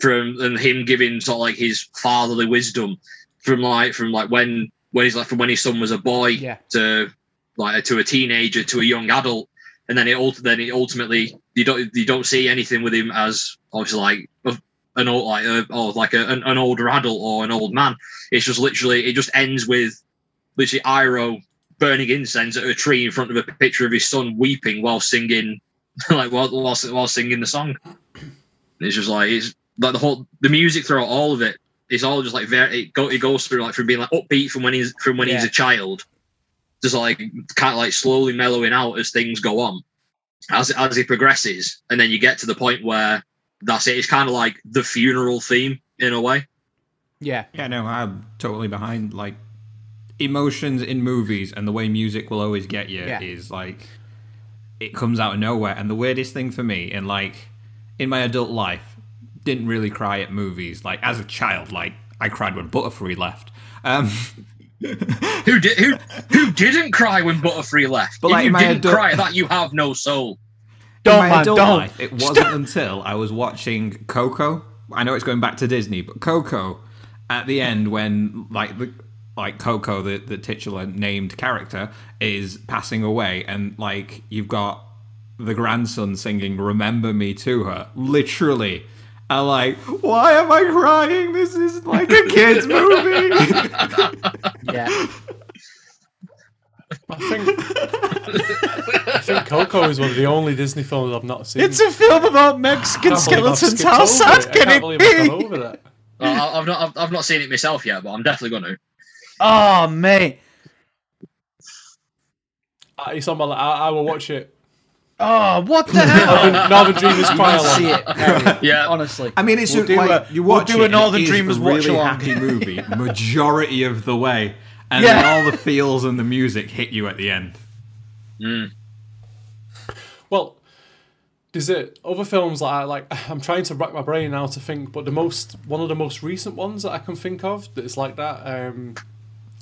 from and him giving sort of like his fatherly wisdom from like from like when when he's like from when his son was a boy Yeah. to like to a teenager to a young adult and then it then it ultimately you don't you don't see anything with him as obviously like an old like a, or like a, an, an older adult or an old man it's just literally it just ends with literally Iroh burning incense at a tree in front of a picture of his son weeping while singing like while while, while singing the song. It's just like it's like the whole the music throughout all of it is all just like very it, go, it goes through like from being like upbeat from when he's from when he's a child just like kind of like slowly mellowing out as things go on as as it progresses. And then you get to the point where that's it. It's kind of like the funeral theme in a way. Yeah. Yeah, no, I'm totally behind. Like emotions in movies and the way music will always get you Yeah. is like it comes out of nowhere. And the weirdest thing for me, in like in my adult life, didn't really cry at movies. Like as a child, like I cried when Butterfree left. Um, who did who who didn't cry when butterfree left But, if like, you my didn't adult- cry that you have no soul Don't, in my man, adult don't. life, it wasn't until I was watching Coco. I know it's going back to Disney, but Coco at the end when like the like Coco, the the titular named character, is passing away, and like you've got the grandson singing "Remember Me" to her, literally. I'm like, why am I crying? This is like a kids movie. Yeah, I think I think Coco is one of the only Disney films I've not seen. it's a film about Mexican I I've skeletons. How sad can it believe I've be? gone over that. I, I've not I've, I've not seen it myself yet but i'm definitely going to Oh mate. Uh, It's on my. li- I, I will watch it. Oh, what the hell? Northern, Northern Dreamers You cry along. see it. Harry. Yeah. honestly. I mean, it's We'll just do like a- you we'll watch do it, a Northern and it is Dreamers a watch really along. happy movie majority of the way, and Yeah. then all the feels and the music hit you at the end. Mm. Well, There's it other films like I- like I'm trying to rack my brain now to think, but the most one of the most recent ones that I can think of that's like that. Um,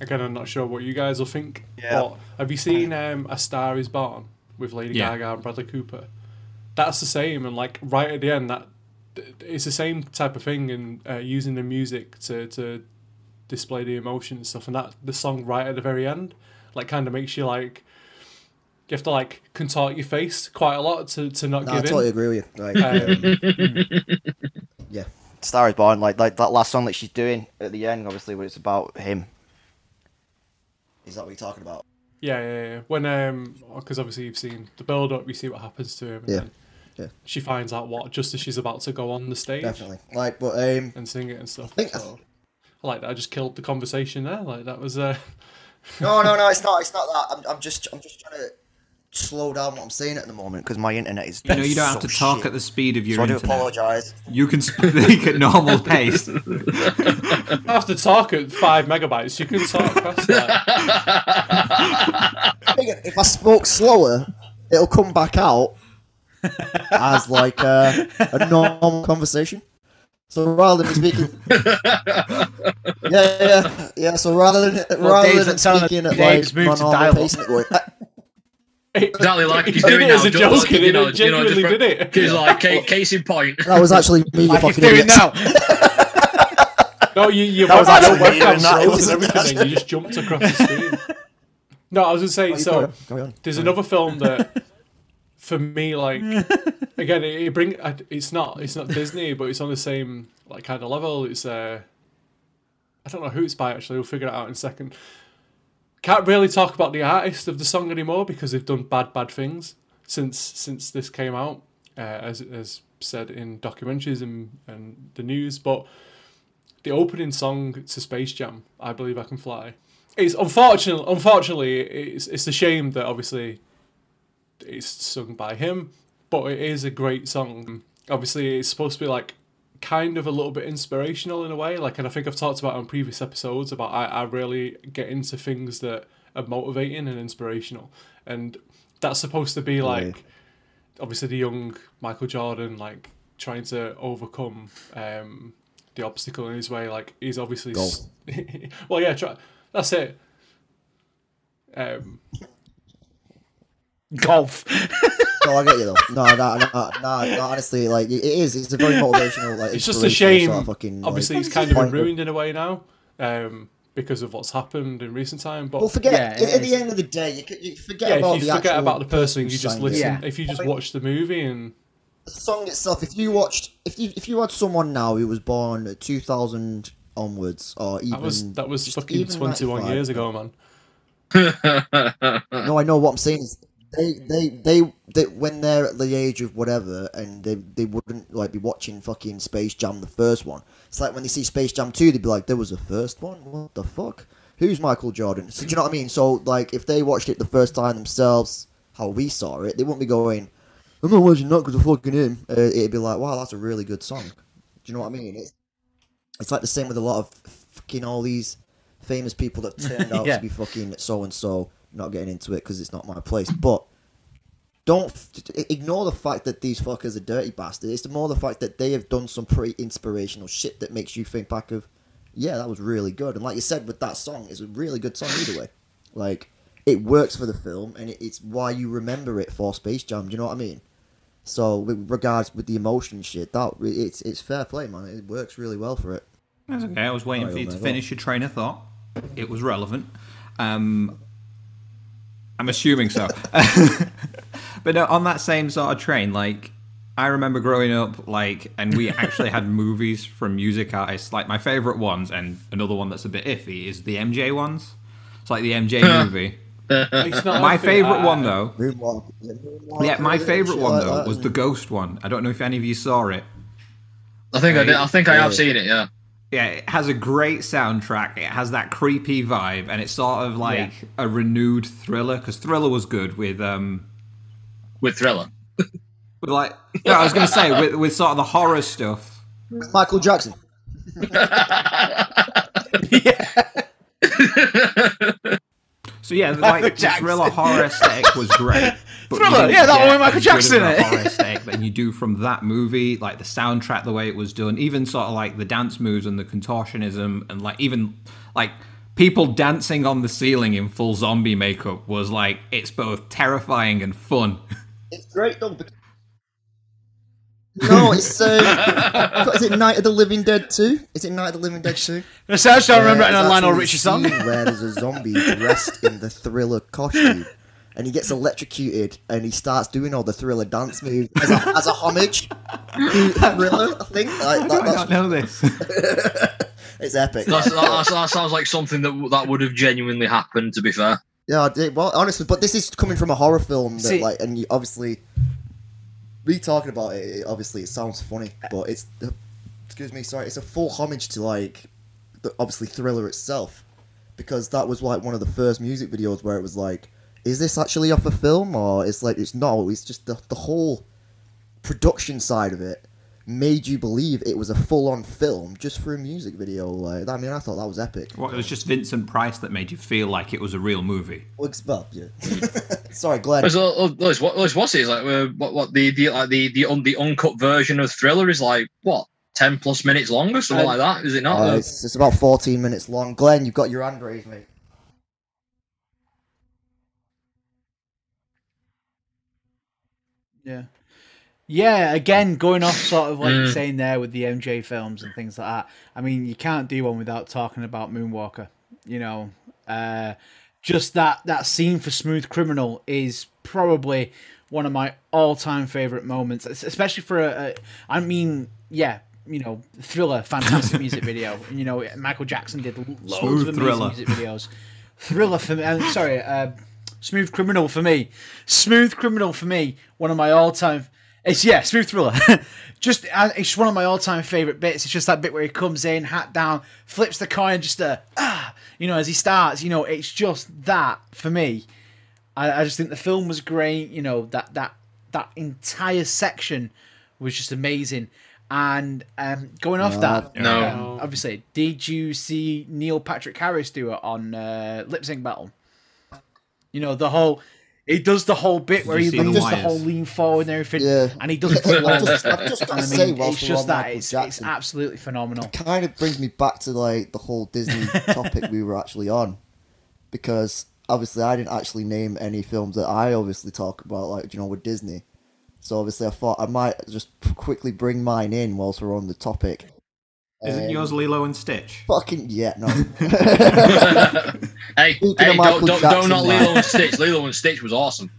again, I'm not sure what you guys will think. Yeah. But have you seen um, A Star Is Born with Lady Yeah. Gaga and Bradley Cooper? That's the same, and like right at the end, that it's the same type of thing, and uh, using the music to to display the emotion and stuff, and that the song right at the very end, like kind of makes you like. You have to like contort your face quite a lot to, to not No, I totally in. agree with you. Like, Um, yeah, Star is Born. Like, like that last song that she's doing at the end, obviously, when it's about him. Is that what you're talking about? Yeah, yeah, yeah. When um, because obviously you've seen the build up, you see what happens to him. And Yeah, then yeah. She finds out what just as she's about to go on the stage Definitely. Like, but um, and sing it and stuff. I think- So, I like that. I just killed the conversation there. Like that was uh, no, no, no. It's not. It's not that. I'm, I'm just, I'm just trying to slow down what I'm saying at the moment because my internet is. You know, you don't have so to talk shit. at the speed of your So I do internet. apologise. You can speak at normal pace. I have to talk at five megabytes. You can talk past that. If I spoke slower, it'll come back out as like a, a normal conversation. So rather than speaking, yeah, yeah, yeah. So rather than rather Dave's than speaking at like moved my normal pace, it going, Exactly like he's He did doing it now. as a just joke, like, you know, you know, genuinely just did it. He's like, case, case in point. that was actually me, you like he's fucking doing idiots. now. No, you you That was went actually your webcam that. It wasn't and everything, and you just jumped across the screen. No, I was gonna say Oh, so. carry on, on. There's another film that, for me, like again, it, it bring. I- It's not. It's not Disney, but it's on the same like kind of level. It's uh, I don't know who it's by actually. We'll figure it out in a second. Can't really talk about the artist of the song anymore because they've done bad, bad things since since this came out, uh, as as said in documentaries and and the news. But the opening song to Space Jam, I believe I can fly. It's unfortunate. Unfortunately, it's it's a shame that obviously it's sung by him, but it is a great song. Obviously, it's supposed to be like kind of a little bit inspirational in a way. Like, and I think I've talked about on previous episodes about I, I really get into things that are motivating and inspirational, and that's supposed to be like obviously the young Michael Jordan like trying to overcome um, the obstacle in his way. Like he's obviously well, yeah, try, that's it. Um, Golf. No, I get you though. No, no, no, no, no, no honestly, like it is. It's a very motivational. Like it's just a shame. Sort of fucking, like, obviously, he's kind of been ruined in a way now um, because of what's happened in recent time. But Well, forget. Yeah, at, it at the end of the day, you, c- you forget yeah, about if you the forget about the person, who you just listen. Yeah. If you just watch the movie and The song itself. If you watched, if you if you had someone now who was born two thousand onwards, or even that was that was fucking twenty one 95, years ago, man. No, I know what I'm saying is they, they, they, they, when they're at the age of whatever, and they, they wouldn't like be watching fucking Space Jam, the first one. It's like when they see Space Jam 2, they'd be like, there was a first one? What the fuck? Who's Michael Jordan? So, do you know what I mean? So, like, if they watched it the first time themselves, how we saw it, they wouldn't be going, I'm not watching that because of fucking him. Uh, it'd be like, wow, that's a really good song. Do you know what I mean? It's, it's like the same with a lot of fucking all these famous people that turned out Yeah. to be fucking so and so. Not getting into it because it's not my place, but don't f- ignore the fact that these fuckers are dirty bastards. It's more the fact that they have done some pretty inspirational shit that makes you think back of, yeah, that was really good. And like you said with that song, it's a really good song either way. Like it works for the film, and it, it's why you remember it for Space Jam. Do you know what I mean? So, with regards with the emotion shit, that it's it's fair play, man. It works really well for it. That's okay. I was waiting for you oh to finish your train of thought. It was relevant. Um, I'm assuming so. but no, on that same sort of train, like I remember growing up, like, and we actually had movies from music artists. Like my favorite ones, and another one that's a bit iffy is the MJ ones. It's like the MJ movie. My favorite uh, one though. Moonwalk, yeah, Moonwalk, Yeah, my favorite one like though that. was the Ghost one. I don't know if any of you saw it. I think I did. I think I have seen it. Yeah. Yeah, it has a great soundtrack. It has that creepy vibe, and it's sort of like a renewed thriller because Thriller was good with um, With Thriller. with like no, I was gonna say with with sort of the horror stuff. Michael Jackson. So So yeah, Michael like the Jackson. thriller horror aesthetic was great. But Thriller, yeah, that one get with Michael as good of Jackson in a it. horror aesthetic than you do from that movie, like the soundtrack, the way it was done, even sort of like the dance moves and the contortionism, and like even like people dancing on the ceiling in full zombie makeup was like it's both terrifying and fun. It's great though. Because... No, it's uh, is it Night of the Living Dead 2? Is it Night of the Living Dead 2? I just don't remember it in a there's Lionel Richie song. where there's a zombie dressed in the thriller costume. And he gets electrocuted and he starts doing all the thriller dance moves as a, as a homage to thriller, I think. Like, that, I that's, don't know this. it's epic. That's, that, that sounds like something that that would have genuinely happened. To be fair, Yeah, I did. Well, honestly, but this is coming from a horror film that, See- like, and you obviously, me talking about it, it, obviously, it sounds funny, but it's, excuse me, sorry, it's a full homage to like, the, obviously, Thriller itself, because that was like one of the first music videos where it was like, is this actually off a film or it's like it's no, it's just the the whole production side of it made you believe it was a full on film just for a music video. Like, I mean, I thought that was epic. Well, it was just Vincent Price that made you feel like it was a real movie. Well, it's- well, yeah. sorry, Glenn. Liz, Liz, what, Liz, what's it? It's like uh, what, what the the like the the, un, the uncut version of Thriller is like what ten plus minutes long or something Uh, like that? Is it not? Uh, it's, it's about 14 minutes long. Glenn, you've got your hand raised, mate. Yeah. Yeah, again, going off sort of like you're Mm. saying there with the MJ films and things like that. I mean, you can't do one without talking about Moonwalker. You know, uh, just that that scene for Smooth Criminal is probably one of my all-time favorite moments, especially for a, a I mean, yeah, you know, Thriller, fantastic music video. You know, Michael Jackson did loads Smooth of amazing Thriller. music videos. Thriller for me. I'm sorry, uh, Smooth Criminal for me. Smooth Criminal for me. One of my all-time. It's yeah, Smooth Thriller. just uh, it's one of my all-time favorite bits. It's just that bit where he comes in, hat down, flips the coin, just a ah, you know, as he starts. You know, it's just that for me. I, I just think the film was great. You know that that that entire section was just amazing. And um, going off that, No. um, obviously, did you see Neil Patrick Harris do it on uh, Lip Sync Battle? You know the whole. He does the whole bit where he see the does the whole lean forward and everything, Yeah. and he does it I've just, I've just got And I to mean, say, whilst it's just that Michael it's, it's absolutely phenomenal. kind of brings me back to like the whole Disney topic we were actually on, because obviously I didn't actually name any films that I obviously talk about, like you know, with Disney. So obviously I thought I might just quickly bring mine in whilst we're on the topic. Isn't Um, yours Lilo and Stitch? Fucking yeah, no. hey, hey, don't, don't, don't not. Lilo and Stitch. Lilo and Stitch was awesome.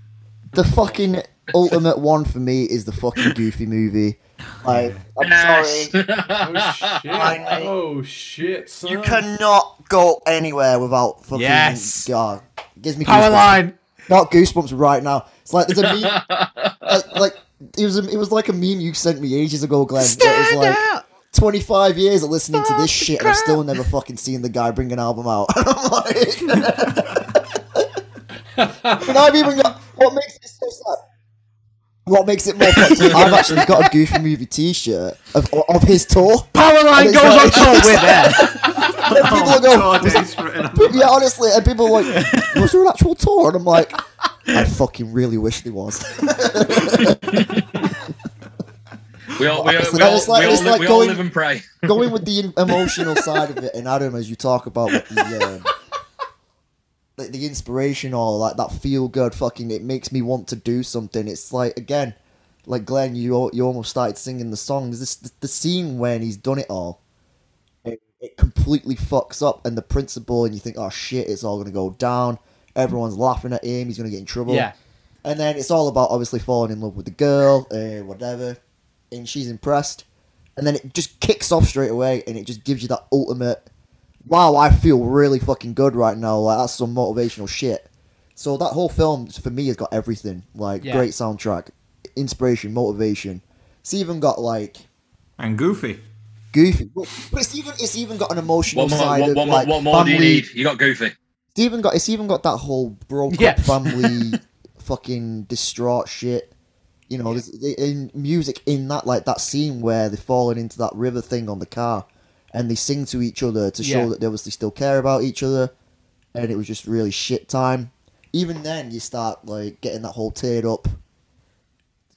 the fucking ultimate one for me is the fucking Goofy movie. Like, I'm Yes. sorry. Oh shit! I- oh shit! Son. You cannot go anywhere without fucking. Yes. God, gives me Power goosebumps. line. Not goosebumps right now. It's like there's a meme. like, like it was. A, it was like a meme you sent me ages ago, Glenn. It was Stand like out. 25 years of listening to this Fuck shit, and I've still never fucking seen the guy bring an album out. I'm like, and I've even got what makes it so sad. What makes it more fucked up, I've actually got a Goofy movie T-shirt of, of his tour. Powerline goes it's on tour. We're there. And people oh, go, God, "Was it's written on- yeah, honestly, and people are like, was there an actual tour? And I'm like, I fucking really wish there was. We all, we all, Honestly, we all, like- we all, like we all live and pray. Going with the emotional side of it, and Adam, as you talk about with the, um, the the inspiration or like that feel good fucking, it makes me want to do something. It's like again, like Glenn, you you almost started singing the song. There's this the scene when he's done it all. It, it completely fucks up, and the principal, and you think, oh shit, it's all gonna go down. Everyone's laughing at him. He's gonna get in trouble. Yeah. And then it's all about obviously falling in love with the girl, uh, whatever, and she's impressed. And then it just kicks off straight away, and it just gives you that ultimate, wow, I feel really fucking good right now. Like that's some motivational shit. So that whole film for me has got everything, like Yeah. great soundtrack, inspiration, motivation. It's even got like And Goofy. goofy, but but it's even it's even got an emotional What more, side what, of what, more- like what more do you family- need? You got Goofy. it's even got it's even got that whole broke Yeah. up family fucking distraught shit. You know, there's in music in that like that scene where they're falling into that river thing on the car, and they sing to each other to show Yeah. that they obviously still care about each other. and it was just really shit time. Even then, you start like getting that whole teared up.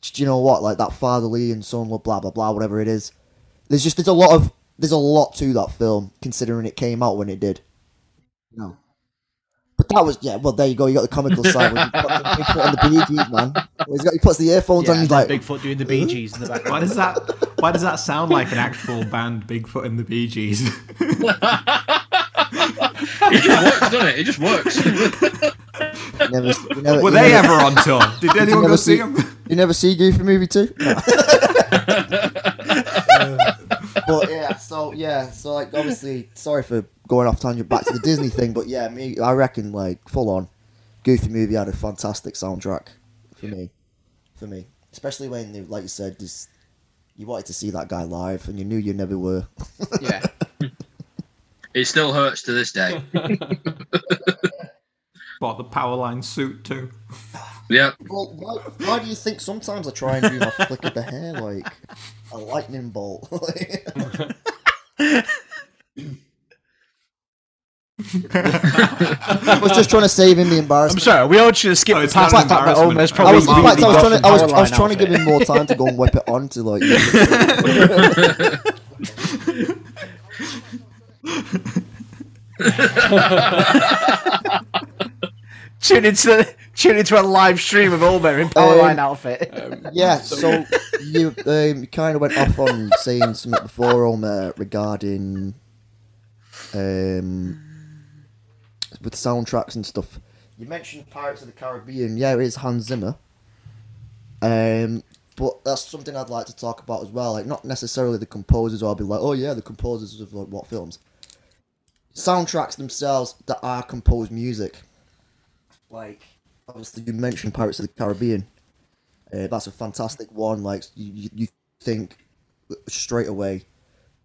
Do you know what? Like that fatherly and son love, blah blah blah, whatever it is. There's just there's a lot of there's a lot to that film considering it came out when it did. No. But that was yeah. Well, there you go. You got the comical side. When you got the Bigfoot and the Bee Gees, man. He's got he puts the earphones on. He's like, Bigfoot doing the Bee Gees in the Why does that? Why does that sound like an actual band, Bigfoot and the Bee Gees? It just works, doesn't it? It just works. you never, you never, Were they never, ever on tour? Did anyone never go see see- them? You never see Goofy movie two? No. But yeah, so yeah, so like obviously, sorry for going off tangent back to the Disney thing, but yeah, me, I reckon like full on, Goofy movie had a fantastic soundtrack for me, for me, especially when they, like you said, just you wanted to see that guy live and you knew you never were. Yeah. It still hurts to this day. Bought the Powerline suit too. Yeah. Well, why, why do you think sometimes I try and do my flick of the hair like a lightning bolt? I was just trying to save him the embarrassment. I'm sorry, we all should have skipped Oh, it's past not the fact that embarrassment. Omer's I I probably was, in fact, I was trying to, some I was, I was trying to give him more time to go and whip it on to like. Tune into the, tune into a live stream of Omer in Powerline outfit. Yeah, so you um, kind of went off on saying something before, Omer, regarding um, with soundtracks and stuff. You mentioned Pirates of the Caribbean. Yeah, it is Hans Zimmer. Um, but that's something I'd like to talk about as well. Like, not necessarily the composers, or I'll be like, oh yeah, the composers of like what films. Soundtracks themselves that are composed music. Like, obviously, you mentioned Pirates of the Caribbean. Uh, that's a fantastic one. Like you, you, think straight away,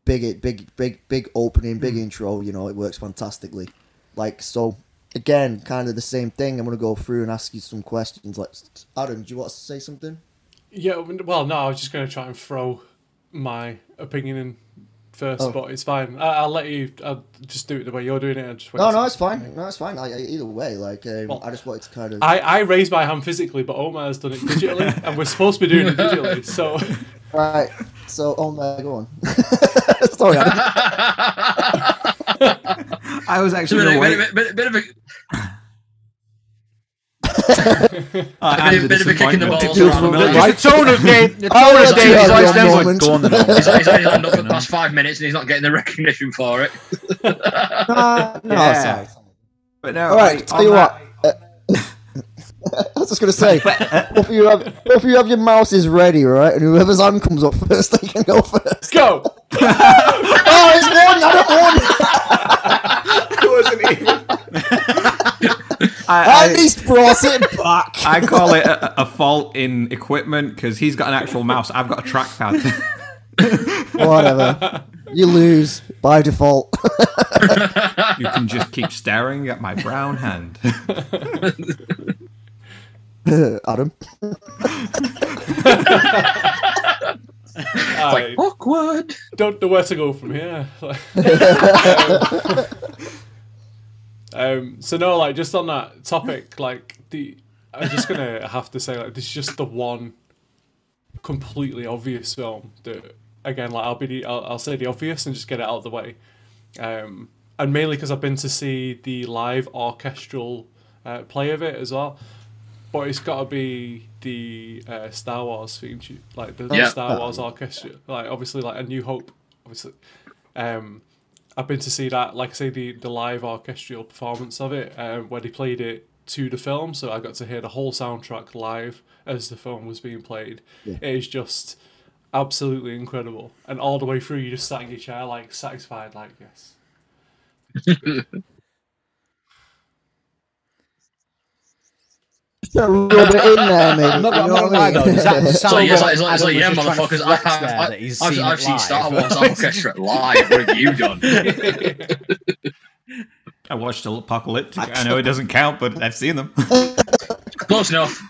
big, big, big, big opening, big intro. You know, it works fantastically. Like so, again, kind of the same thing. I'm gonna go through and ask you some questions. Like, Adam, do you want to say something? Yeah, well, no, I was just going to try and throw my opinion in first, Oh. but it's fine. I, I'll let you. I'll just do it the way you're doing it. I just wait No, no, it's fine. No, it's fine. I, I- either way, like, um, Well, I just wanted to kind of. I, I raised my hand physically, but Omar has done it digitally, and we're supposed to be doing it digitally. So Right. So, oh my, go on. Sorry, Adam. I was actually of- going to bit, wait. bit, bit of a I bit, bit of a kick in the balls. feels around. familiar. Just the tone of Dave, the Oh, tone yeah, of Dave yeah, like yeah, them, like, moment. go on then. Omer. He's, he's only lined up for the past five minutes and he's not getting the recognition for it. Nah, no, Yeah. it's. But no, All right, like, tell you that- what. uh, I was just gonna say, if you have if you have your mouses ready, right, and whoever's hand comes up first, they can go first. go. Oh, it's one. Adam won. I, At least brought it back. I, I call it a, a fault in equipment because he's got an actual mouse. I've got a trackpad. Whatever. You lose by default. you can just keep staring at my brown hand. Adam. I Awkward. don't know where to go from here. Um, so no, like just on that topic, like the I'm just gonna have to say like this is just the one completely obvious film that again like I'll be the, I'll, I'll say the obvious and just get it out of the way. Um, and mainly because I've been to see the live orchestral uh, play of it as well. But it's got to be the uh, Star Wars theme tune, like the Yeah. Star Wars orchestra, like obviously like A New Hope, obviously. Um, I've been to see that, like I say, the the live orchestral performance of it, um, where they played it to the film, so I got to hear the whole soundtrack live as the film was being played. It is just absolutely incredible, and all the way through, you just sat in your chair, like satisfied, like yes. Rub it in there, maybe. I'm not, I'm You know not what gonna lie I though. mean? Does that So sound yeah, it's like, like it's like, Adam it's like was yeah, just trying to motherfuckers. flex I, there I, that he's I've, seen I've seen Star. Wars Orchestra live. What have you done? I watched Apocalyptica. I know it doesn't count, but I've seen them. Close enough.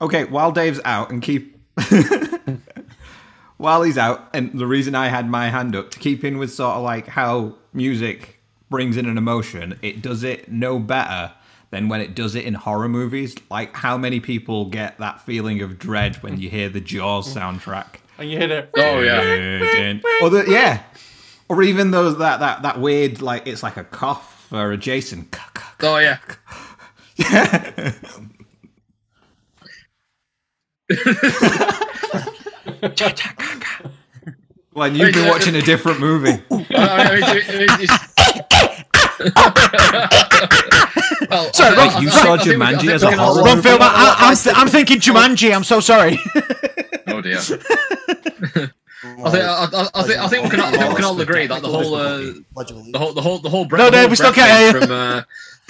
Okay, while Dave's out and keep while he's out, and the reason I had my hand up to keep in with sort of like how music brings in an emotion, it does it no better than when it does it in horror movies. Like how many people get that feeling of dread when you hear the Jaws soundtrack? And you hear it. Oh yeah. or the, yeah, or even those that that that weird like it's like a cough or a Jason. Oh yeah. When you've been watching a different movie. Well, Sorry, I wrong- You I saw I think we- I Jumanji think as we a can all- horror Wrong film. I, I, I'm, th- I'm thinking Jumanji. I'm so sorry. Oh dear. I think I, I, I think I think we can all, think we can all agree that the whole uh, the whole the whole the whole bre- No, the Dave, whole we still can't from uh,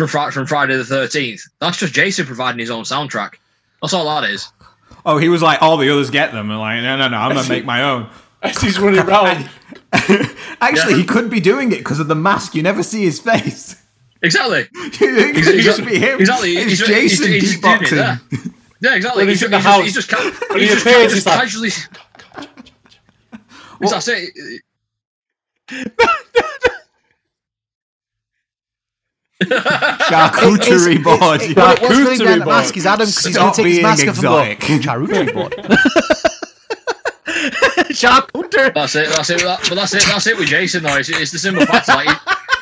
from from Friday the Thirteenth. That's just Jason providing his own soundtrack. That's all that is. Oh, he was like, all the others get them, and like, no, no, no, I'm gonna make my own. As he's running around. Actually, Yeah. he couldn't be doing it because of the mask. You never see his face. Exactly. it could just be him. Exactly. It's He's, he's, Jason he's, he's doing it there. Yeah, exactly. When He's, he's just, in the he's, just, he's house, just, ca- when he's he just, appears, just like- casually. That's it. Charcuterie board. What, what's really Charcuterie behind the board. mask is Adam because he's going to take his mask off and go charcuterie board. Charcuterie. That's it. That's it. That, but that's it. That's it with Jason though. It's, it's the simple fact. Like he,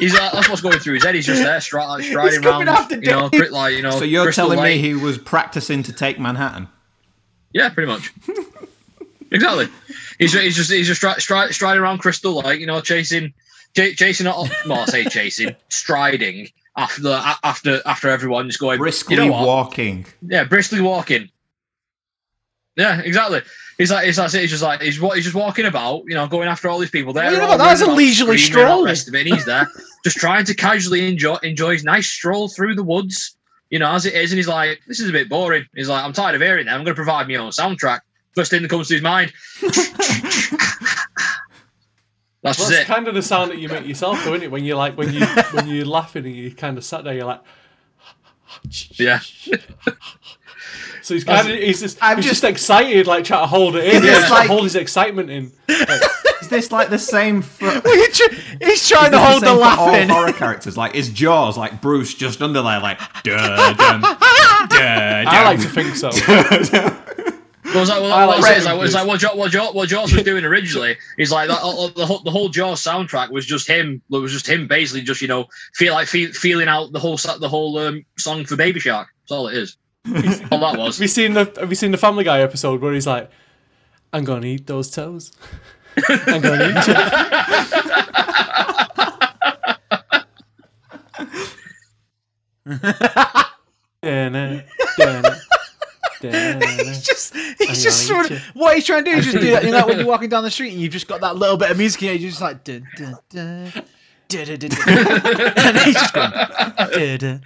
he's uh, that's what's going through his head. He's just there, stri- like, striding coming around. after You know, Dave. cri- like you know. So you're Crystal telling Lake. me he was practicing to take Manhattan? Yeah, pretty much. exactly. He's, he's just he's just stri- stri- striding around Crystal Lake, you know, chasing, ch- chasing. Well, I say chasing, striding after after after everyone just going Briskly You know walking. Yeah, briskly walking. Yeah, exactly. He's like, he's like, he's just like, he's what, he's just walking about, you know, going after all these people. They're Well, you know all what, that was running a leisurely screaming and all stroll. the rest of it, he's there, just trying to casually enjoy enjoy his nice stroll through the woods, you know, as it is. And he's like, this is a bit boring. He's like, I'm tired of hearing that. I'm going to provide my own soundtrack. First thing that comes to his mind. That's Well, that's it. kind of the sound that you make yourself, though, isn't it? When you're like, when you when you're laughing and you kind of sat there, you're like, Yeah. so he's kind of he's just I'm he's just- just excited, like trying to hold it in, Is yeah, this like- hold his excitement in. Is this like the same for? He's tr- He's trying to hold the same for laugh all horror characters. Like is Jaws like Bruce just under there like duh, dum, duh, I like to think so. Well, it's like, well, I what like it is, like, it's like what, jo- what, jo- what Jaws was doing originally is like that, uh, the whole the whole Jaws soundtrack was just him. It was just him basically just you know feel like feel, feeling out the whole the whole um, song for Baby Shark. That's all it is. all that was. Have you seen the Have you seen the Family Guy episode where he's like, "I'm gonna eat those toes. I'm gonna eat you." Da-na, da-na, da-na. He's just, he's just sort of, what he's trying to do is just do that. You know, when you're walking down the street and you've just got that little bit of music, and you're just like, dun, dun, dun, dun, dun, dun. and he's just going, dun,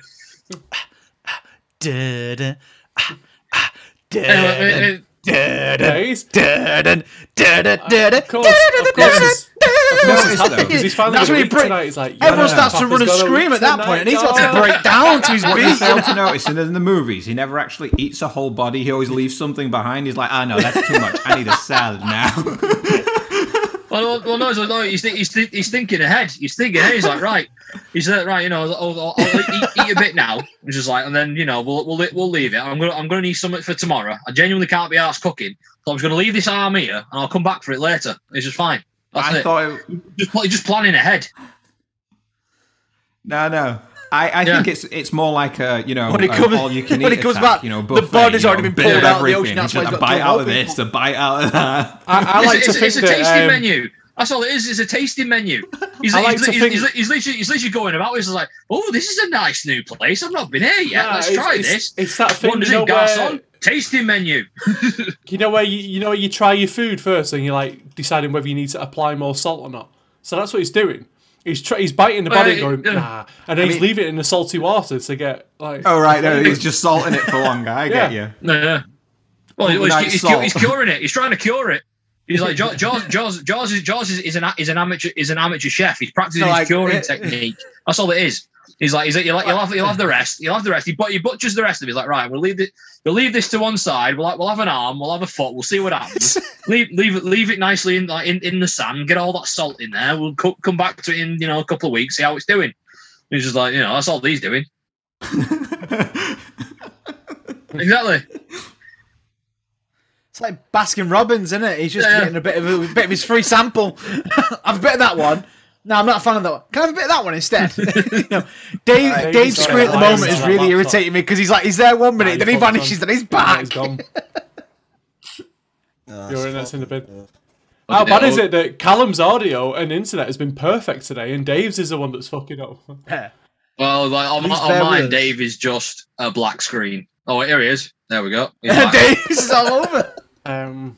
dun, dun, Anyway, dun, Yeah, That's when he eat break- tonight. He's like, Everyone starts to run and scream at that tonight. point, and he's about to break down to his What beat. fail to notice in the movies, he never actually eats a whole body. He always leaves something behind. He's like, ah, no, that's too much. I need a salad now. Well, well, no, no he's, he's, he's thinking ahead. He's thinking ahead. He's like, right. He's like, right. You know, I'll, I'll, I'll eat, eat a bit now. He's just like, and then you know, we'll we'll we'll leave it. I'm gonna I'm gonna need something for tomorrow. I genuinely can't be asked cooking, so I'm just gonna leave this arm here, and I'll come back for it later. It's just fine. That's I it. thought, it, just, just planning ahead. no, no. I, I Yeah. think it's it's more like a you know When it comes- all you can when eat it comes attack, back, you know but the body's you already know, been pulled out of the everything. ocean, that's It's why a bite out of this, a bite out of that. I, I It's, like a- to it's, think it's a tasting um, menu. That's all it is. It's a tasting menu. He's, I like he's, to he's, think- he's, he's literally, he's literally going about. He's like, "Oh, this is a nice new place. I've not been here yet. Nah, Let's it's- try it's- this." It's that thing, Wonders you know, garçon. where, Tasting menu. you know where you you know where you try your food first and you're like deciding whether you need to apply more salt or not. So that's what he's doing. He's try, he's biting the body and going yeah. nah, and then he's leaving it in the salty water to get like. Oh right, no, he's just salting it for longer. I get Yeah. you. Yeah. Well, he's, Overnight he's, salt. he's curing it. He's trying to cure it. He's like Jaws. Jaws. Jaws. Jaws is, Jaws is, is an is an amateur is an amateur chef. He's practicing So, his like, curing it- technique. That's all it is. He's like, he's like, you'll, you'll have, you'll have the rest. You'll have the rest. He, but he butchers the rest of it. He's like, right, we'll leave it. We'll leave this to one side. We'll, we'll have an arm. We'll have a foot. We'll see what happens. leave, leave it, leave it nicely in, in, in the sand. Get all that salt in there. We'll co- come back to it in, you know, a couple of weeks. See how it's doing. He's just like, you know, that's all he's doing. exactly. It's like Baskin Robbins, isn't it? He's just Yeah. getting a bit of a, bit of his free sample. I've a bit of that one. No, I'm not a fan of that one. Can I have a bit of that one instead? You know, Dave, Right, Dave's sorry, screen at the moment is really laptop. irritating me because he's like, he's there one minute, Nah, then he vanishes, on. then he's back. he's gone. Uh, Your it's internet's in the bin. fuck- How bad is it that Callum's audio and internet has been perfect today, and Dave's is the one that's fucking up? Yeah. Well, like on, Please on mine. Dave is just a black screen. Oh, here he is. There we go. Dave's all over. Um,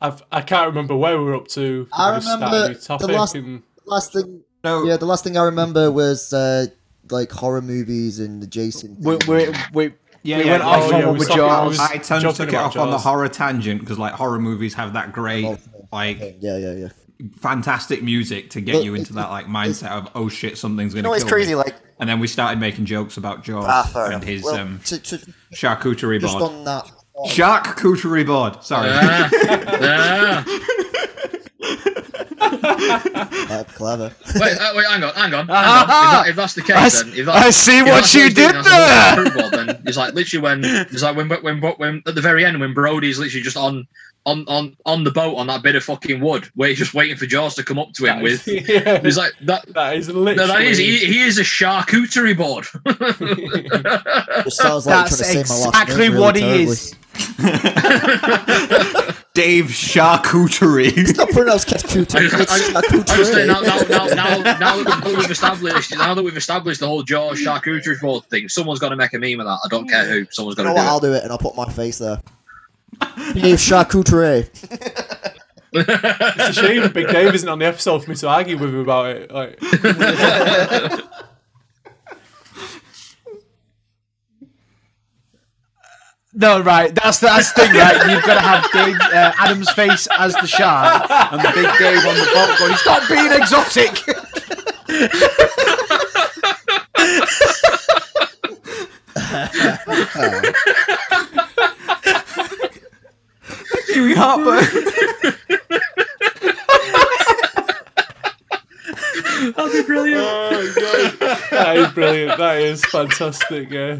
I've I can't remember where we were up to. I We started a remember the last- and Last thing, No, yeah, the last thing I remember was uh, like horror movies and the Jason. We, we, we, yeah, we yeah, went yeah, off oh, on yeah, with Jaws. I I tend to Joking took it about off on the horror tangent because like horror movies have that great, Oh, like yeah, yeah, yeah. fantastic music to get you into that like mindset of oh shit something's gonna You know, it's crazy. me. Like, And then we started making jokes about Jaws ah, and his well, um, to, to, charcuterie just board. on that. Charcuterie board. Sorry. Yeah. Yeah. Uh, clever. Wait, uh, wait, hang on, hang on. Hang on. If, Ah, that, if that's the case, I s- then if that's, I see if what you he's doing, did that's a there. whole football, Then it's like literally when it's like when when when at the very end when Brody's literally just on on on on the boat on that bit of fucking wood, where he's just waiting for Jaws to come up to him That is- with. yeah, He's like that. that is No, literally. that is he, he is a charcuterie board. It sounds like That's you're to say my last exactly name really what he is. Dave Charcuterie. Not pronounced charcuterie. I just- It's I I just think now, now, now, now, now that we've established, now that we've established the whole Jaws charcuterie board thing, someone's got to make a meme of that. I don't care who. Someone's got You to know do what? it. I'll do it, and I'll put my face there. Dave Charcuterie. It's a shame Big Dave isn't on the episode for me to argue with him about it. Like, No, right. That's the, that's the thing, right? You've got to have Dave uh, Adam's face as the shark and the Big Dave on the boat going, "Stop being exotic." Give me heartburn. That'd be brilliant. oh god, that is brilliant. That is fantastic. Yeah.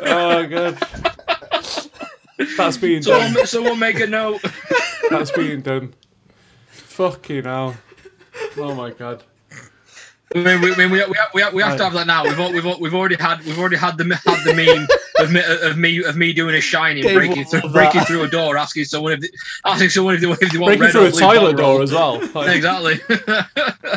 Oh god, that's being done. Someone, someone make a note. That's being done. Fucking hell. Oh my god. I mean, we, I mean, we, we, we, have, we have to have that now. We've, al- we've, al- we've already had we've already had the had the meme of me of me of me doing a shining, Dave breaking through breaking that. through a door, asking someone if they, asking someone if they, if they want Breaking red through a toilet door as well. Like, Exactly.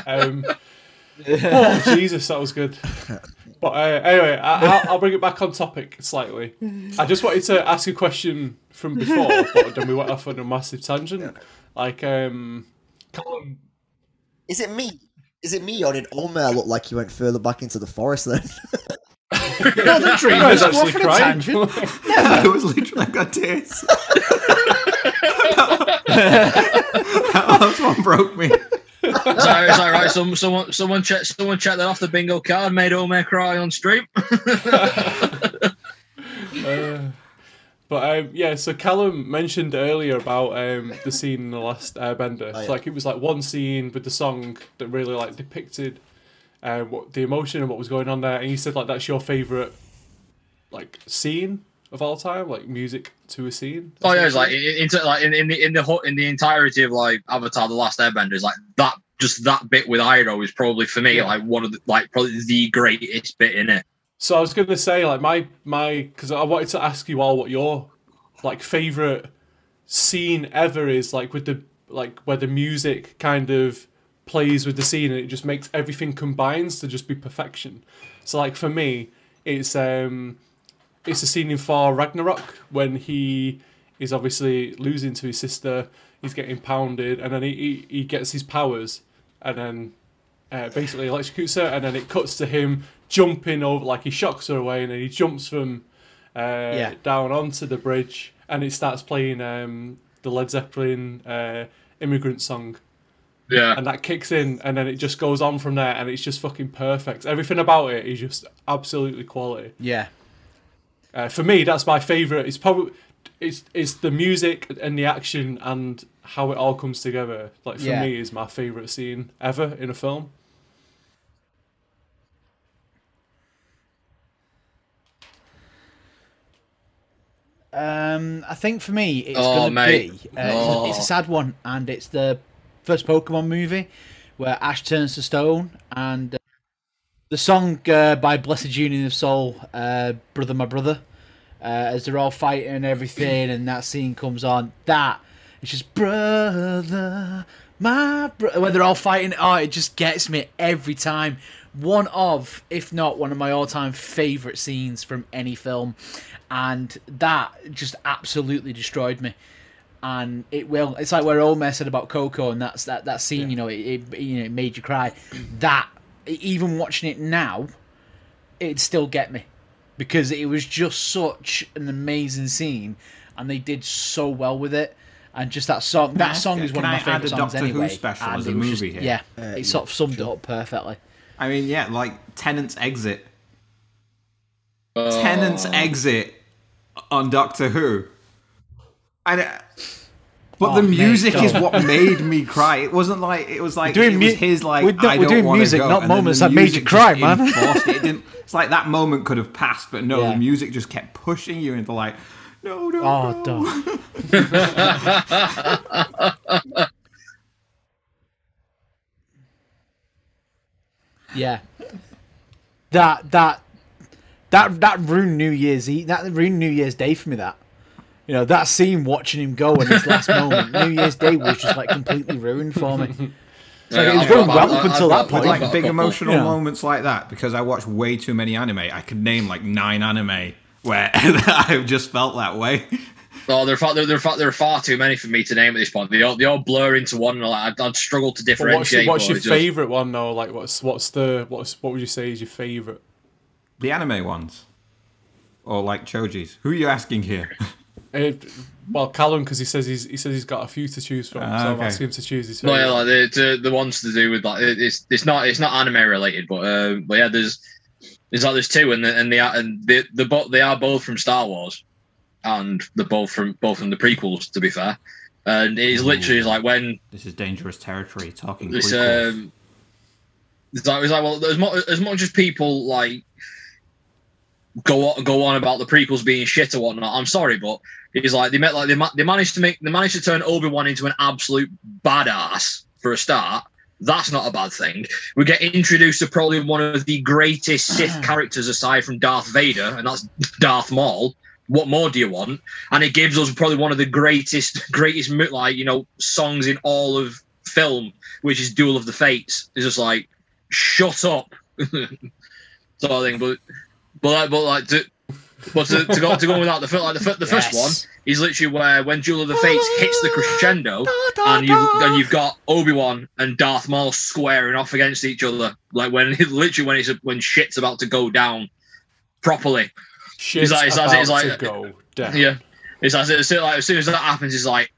Um, oh Jesus, that was good. But uh, anyway, I, I'll, I'll bring it back on topic slightly. I just wanted to ask a question from before, but then we went off on a massive tangent. Like, um, Callum, Is it me? Is it me, or did Omer look like he went further back into the forest then? No, the I dreamers was actually off on a crying. tangent. yeah, it was literally I've got tears. that last one broke me. It's all right. It's all right. Some, someone someone check someone check that off the bingo card. Made Omer cry on stream. Uh, but um, yeah, so Callum mentioned earlier about um, the scene in the last Airbender. Oh, yeah. So, like it was like one scene with the song that really like depicted uh, what the emotion and what was going on there, and you said like that's your favorite like scene of all time, like music to a scene. Oh yeah, it's like in, in, like in, in the in the whole- in the entirety of like Avatar: The Last Airbender is like that. Just that bit with Iroh is probably for me Yeah. like one of the like probably the greatest bit in it. So I was going to say, like my my, because I wanted to ask you all what your like favorite scene ever is, like with the like where the music kind of plays with the scene and it just makes everything combines to just be perfection. So like for me, it's um, it's a scene in Thor Ragnarok when he is obviously losing to his sister, he's getting pounded, and then he he, he gets his powers, and then uh, basically electrocutes her, and then it cuts to him jumping over, like he shocks her away, and then he jumps from uh, Yeah. down onto the bridge, and it starts playing um, the Led Zeppelin uh, "Immigrant Song," Yeah, and that kicks in, and then it just goes on from there, and it's just fucking perfect. Everything about it is just absolutely quality. Yeah. Uh, for me, that's my favorite. It's probably it's it's the music and the action and how it all comes together. Like for yeah. me, is my favorite scene ever in a film. Um, I think for me, it's oh, going to be. Uh, oh. it's, a, oh. sad one, and it's the first Pokemon movie where Ash turns to stone and the song uh, by Blessed Union of Soul, uh, "Brother, My Brother," uh, as they're all fighting and everything, and that scene comes on. That it's just brother, my brother. When they're all fighting, oh, it just gets me every time. One of, if not one of my all-time favorite scenes from any film, and that just absolutely destroyed me. And it will. It's like where Omer said about Coco, and that's that that scene. You know, it, it you know it made you cry. That even watching it now, it'd still get me because it was just such an amazing scene, and they did so well with it. And just that song, that song is one of my I add favorite a songs Doctor Who anyway. special and as a movie just- here? Yeah, Uh, it yeah, sort of summed it up perfectly. I mean, yeah, like Tennant's exit. Oh. Tennant's exit on Doctor Who. And uh, but Oh, the mate, music is what made me cry. It wasn't like it was like We're doing it was mu- his like we're do- we're doing music, go, not and moments that made you cry, man. it. It didn't. It's like that moment could have passed, but no, Yeah. the music just kept pushing you into like, no, no, Oh, no. Yeah. That that that that ruined New Year's Eve. That ruined New Year's Day for me. That you know that scene watching him go in his last moment. New Year's Day was just like completely ruined for me. It's like, Yeah, it was I've going got- well I've up got- until I've that got- point. Like big emotional Yeah. moments like that, because I watch way too many anime. I could name like nine anime where I've just felt that way. Oh, there are far, there, there, are far, there are far too many for me to name at this point. They all, they all blur into one. and Like, I'd, I'd struggle to But what's, differentiate. what's your it's just- favourite one though? Like, what's what's the what's what would you say is your favourite? The anime ones, or like Choji's. Who are you asking here? Uh, well, Callum, because he says he's he says he's got a few to choose from, Ah, so I'm okay. asking him to choose his No, yeah, like the, the the ones to do with like it's it's not it's not anime related, but uh, but yeah, there's there's like there's two, and the, and they are and they the both they are both from Star Wars, and they're both from both from the prequels. To be fair, and it is literally like when This is dangerous territory. Talking this prequels. um, it's like, it's like well, as much as much as people like go on, go on about the prequels being shit or whatnot. I'm sorry, but it's like they met like they, ma- they managed to make they managed to turn Obi Wan into an absolute badass for a start. That's not a bad thing. We get introduced to probably one of the greatest Sith uh-huh. characters aside from Darth Vader, and that's Darth Maul. What more do you want? And it gives us probably one of the greatest, greatest like you know songs in all of film, which is Duel of the Fates. It's just like, shut up, sort of thing. But but like, but like to, but to, to go to go without the fir- like the, fir- the first one is literally where when Duel of the Fates hits the crescendo, and you and you've got Obi Wan and Darth Maul squaring off against each other, like when literally when it's when shit's about to go down properly. Shit's like- it's like- about it's like- to go down. Yeah, it's as, it's like as soon as that happens, it's like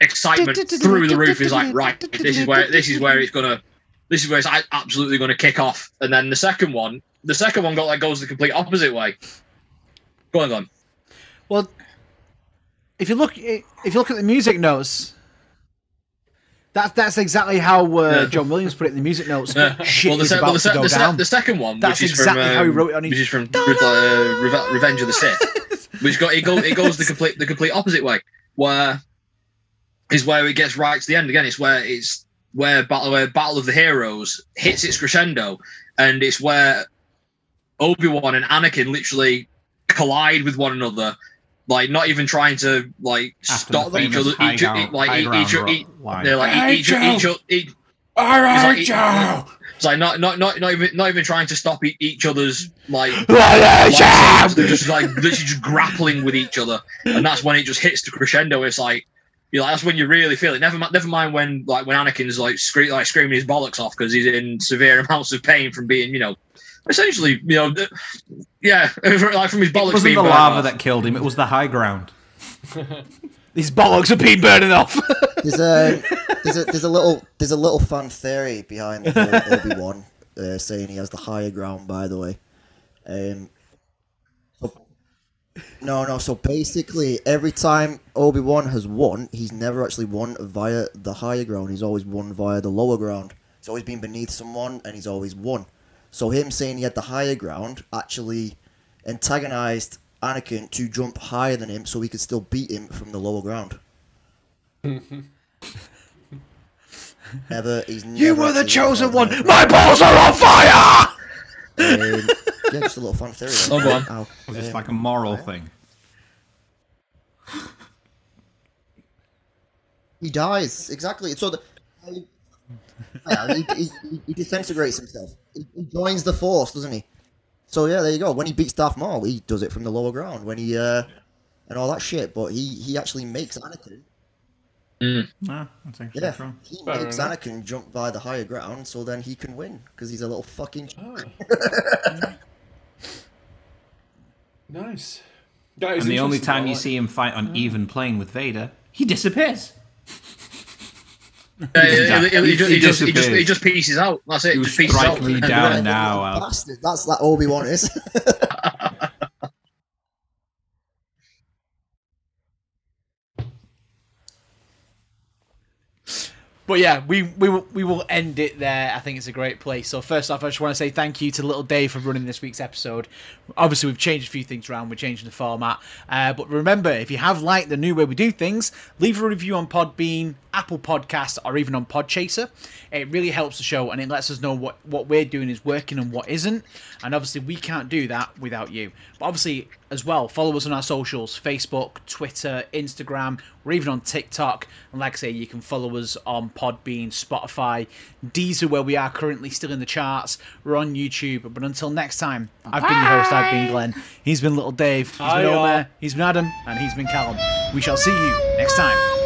excitement through the roof. Is like right, this is where this is where it's gonna, this is where it's absolutely gonna kick off. And then the second one, the second one got like goes the complete opposite way. Go on, go on. Well, if you look if you look at the music notes, that's that's exactly how uh, Yeah. John Williams put it in the music notes. Yeah. Shit well, the, is about well, the, to go the, down. the second one, That's which is exactly from, how he um, wrote it on his- which is from uh, Revenge of the Sith, which got it goes it goes the complete the complete opposite way, where is where it gets right to the end again. It's where it's where battle where Battle of the Heroes hits its crescendo, and it's where Obi Wan and Anakin literally collide with one another. Like not even trying to like After stop the each other, each, ground- like each, each, each, they're like I each, hate each, you. each, All It's like- Joe. it's like not not not not even not even trying to stop e- each other's like, lightsabers. they're just like literally just grappling with each other, and that's when it just hits the crescendo. It's like you know that's when you really feel it. Never mind, never mind when like when Anakin's like scre- like screaming his bollocks off because he's in severe amounts of pain from being you know essentially you know yeah like from his bollocks. it bollocks wasn't being the lava off. that killed him. It was the high ground. These bollocks have been burning off. There's a there's a there's a little there's a little fun theory behind the Obi Wan uh, saying he has the higher ground. By the way, um, so, no, no. So basically, every time Obi Wan has won, he's never actually won via the higher ground. He's always won via the lower ground. He's always been beneath someone, and he's always won. So him saying he had the higher ground actually antagonized Anakin to jump higher than him so he could still beat him from the lower ground. never, he's never You were the chosen one. My balls are on fire! Um, yeah, just a little fun theory. Oh, go on. Ow. Was this Um, like a moral thing? He dies exactly. So the, yeah, he, he, he, he disintegrates himself. He, he joins the force, doesn't he? So yeah, there you go. When he beats Darth Maul, he does it from the lower ground. When he uh, and all that shit, but he he actually makes Anakin. Nah, that's actually Yeah, true. he Fair makes enough. Anakin jump by the higher ground, so then he can win because he's a little fucking. Oh. nice. That is And the only time you like- see him fight on even plane with Vader, he disappears. Yeah, he, he, he, He- just, he he, just, he, just, he just pieces out. That's it. You just pieces strike out. me down now. I'll- Bastard. That's like Obi Wan is. But yeah, we we will, we will end it there. I think it's a great place. So first off, I just want to say thank you to Little Dave for running this week's episode. Obviously, we've changed a few things around. We're changing the format. Uh, but remember, if you have liked the new way we do things, leave a review on Podbean, Apple Podcast, or even on Podchaser. It really helps the show and it lets us know what what we're doing is working and what isn't. And obviously, we can't do that without you. But obviously, as well, follow us on our socials: Facebook, Twitter, Instagram. We're even on TikTok. And like I say, you can follow us on Podbean, Spotify, Deezer, where we are currently still in the charts. We're on YouTube. But until next time, I've been your host. I've been Glen. He's been Little Dave. He's been Hiya. Omer. He's been Adam, and he's been Callum. We shall see you next time.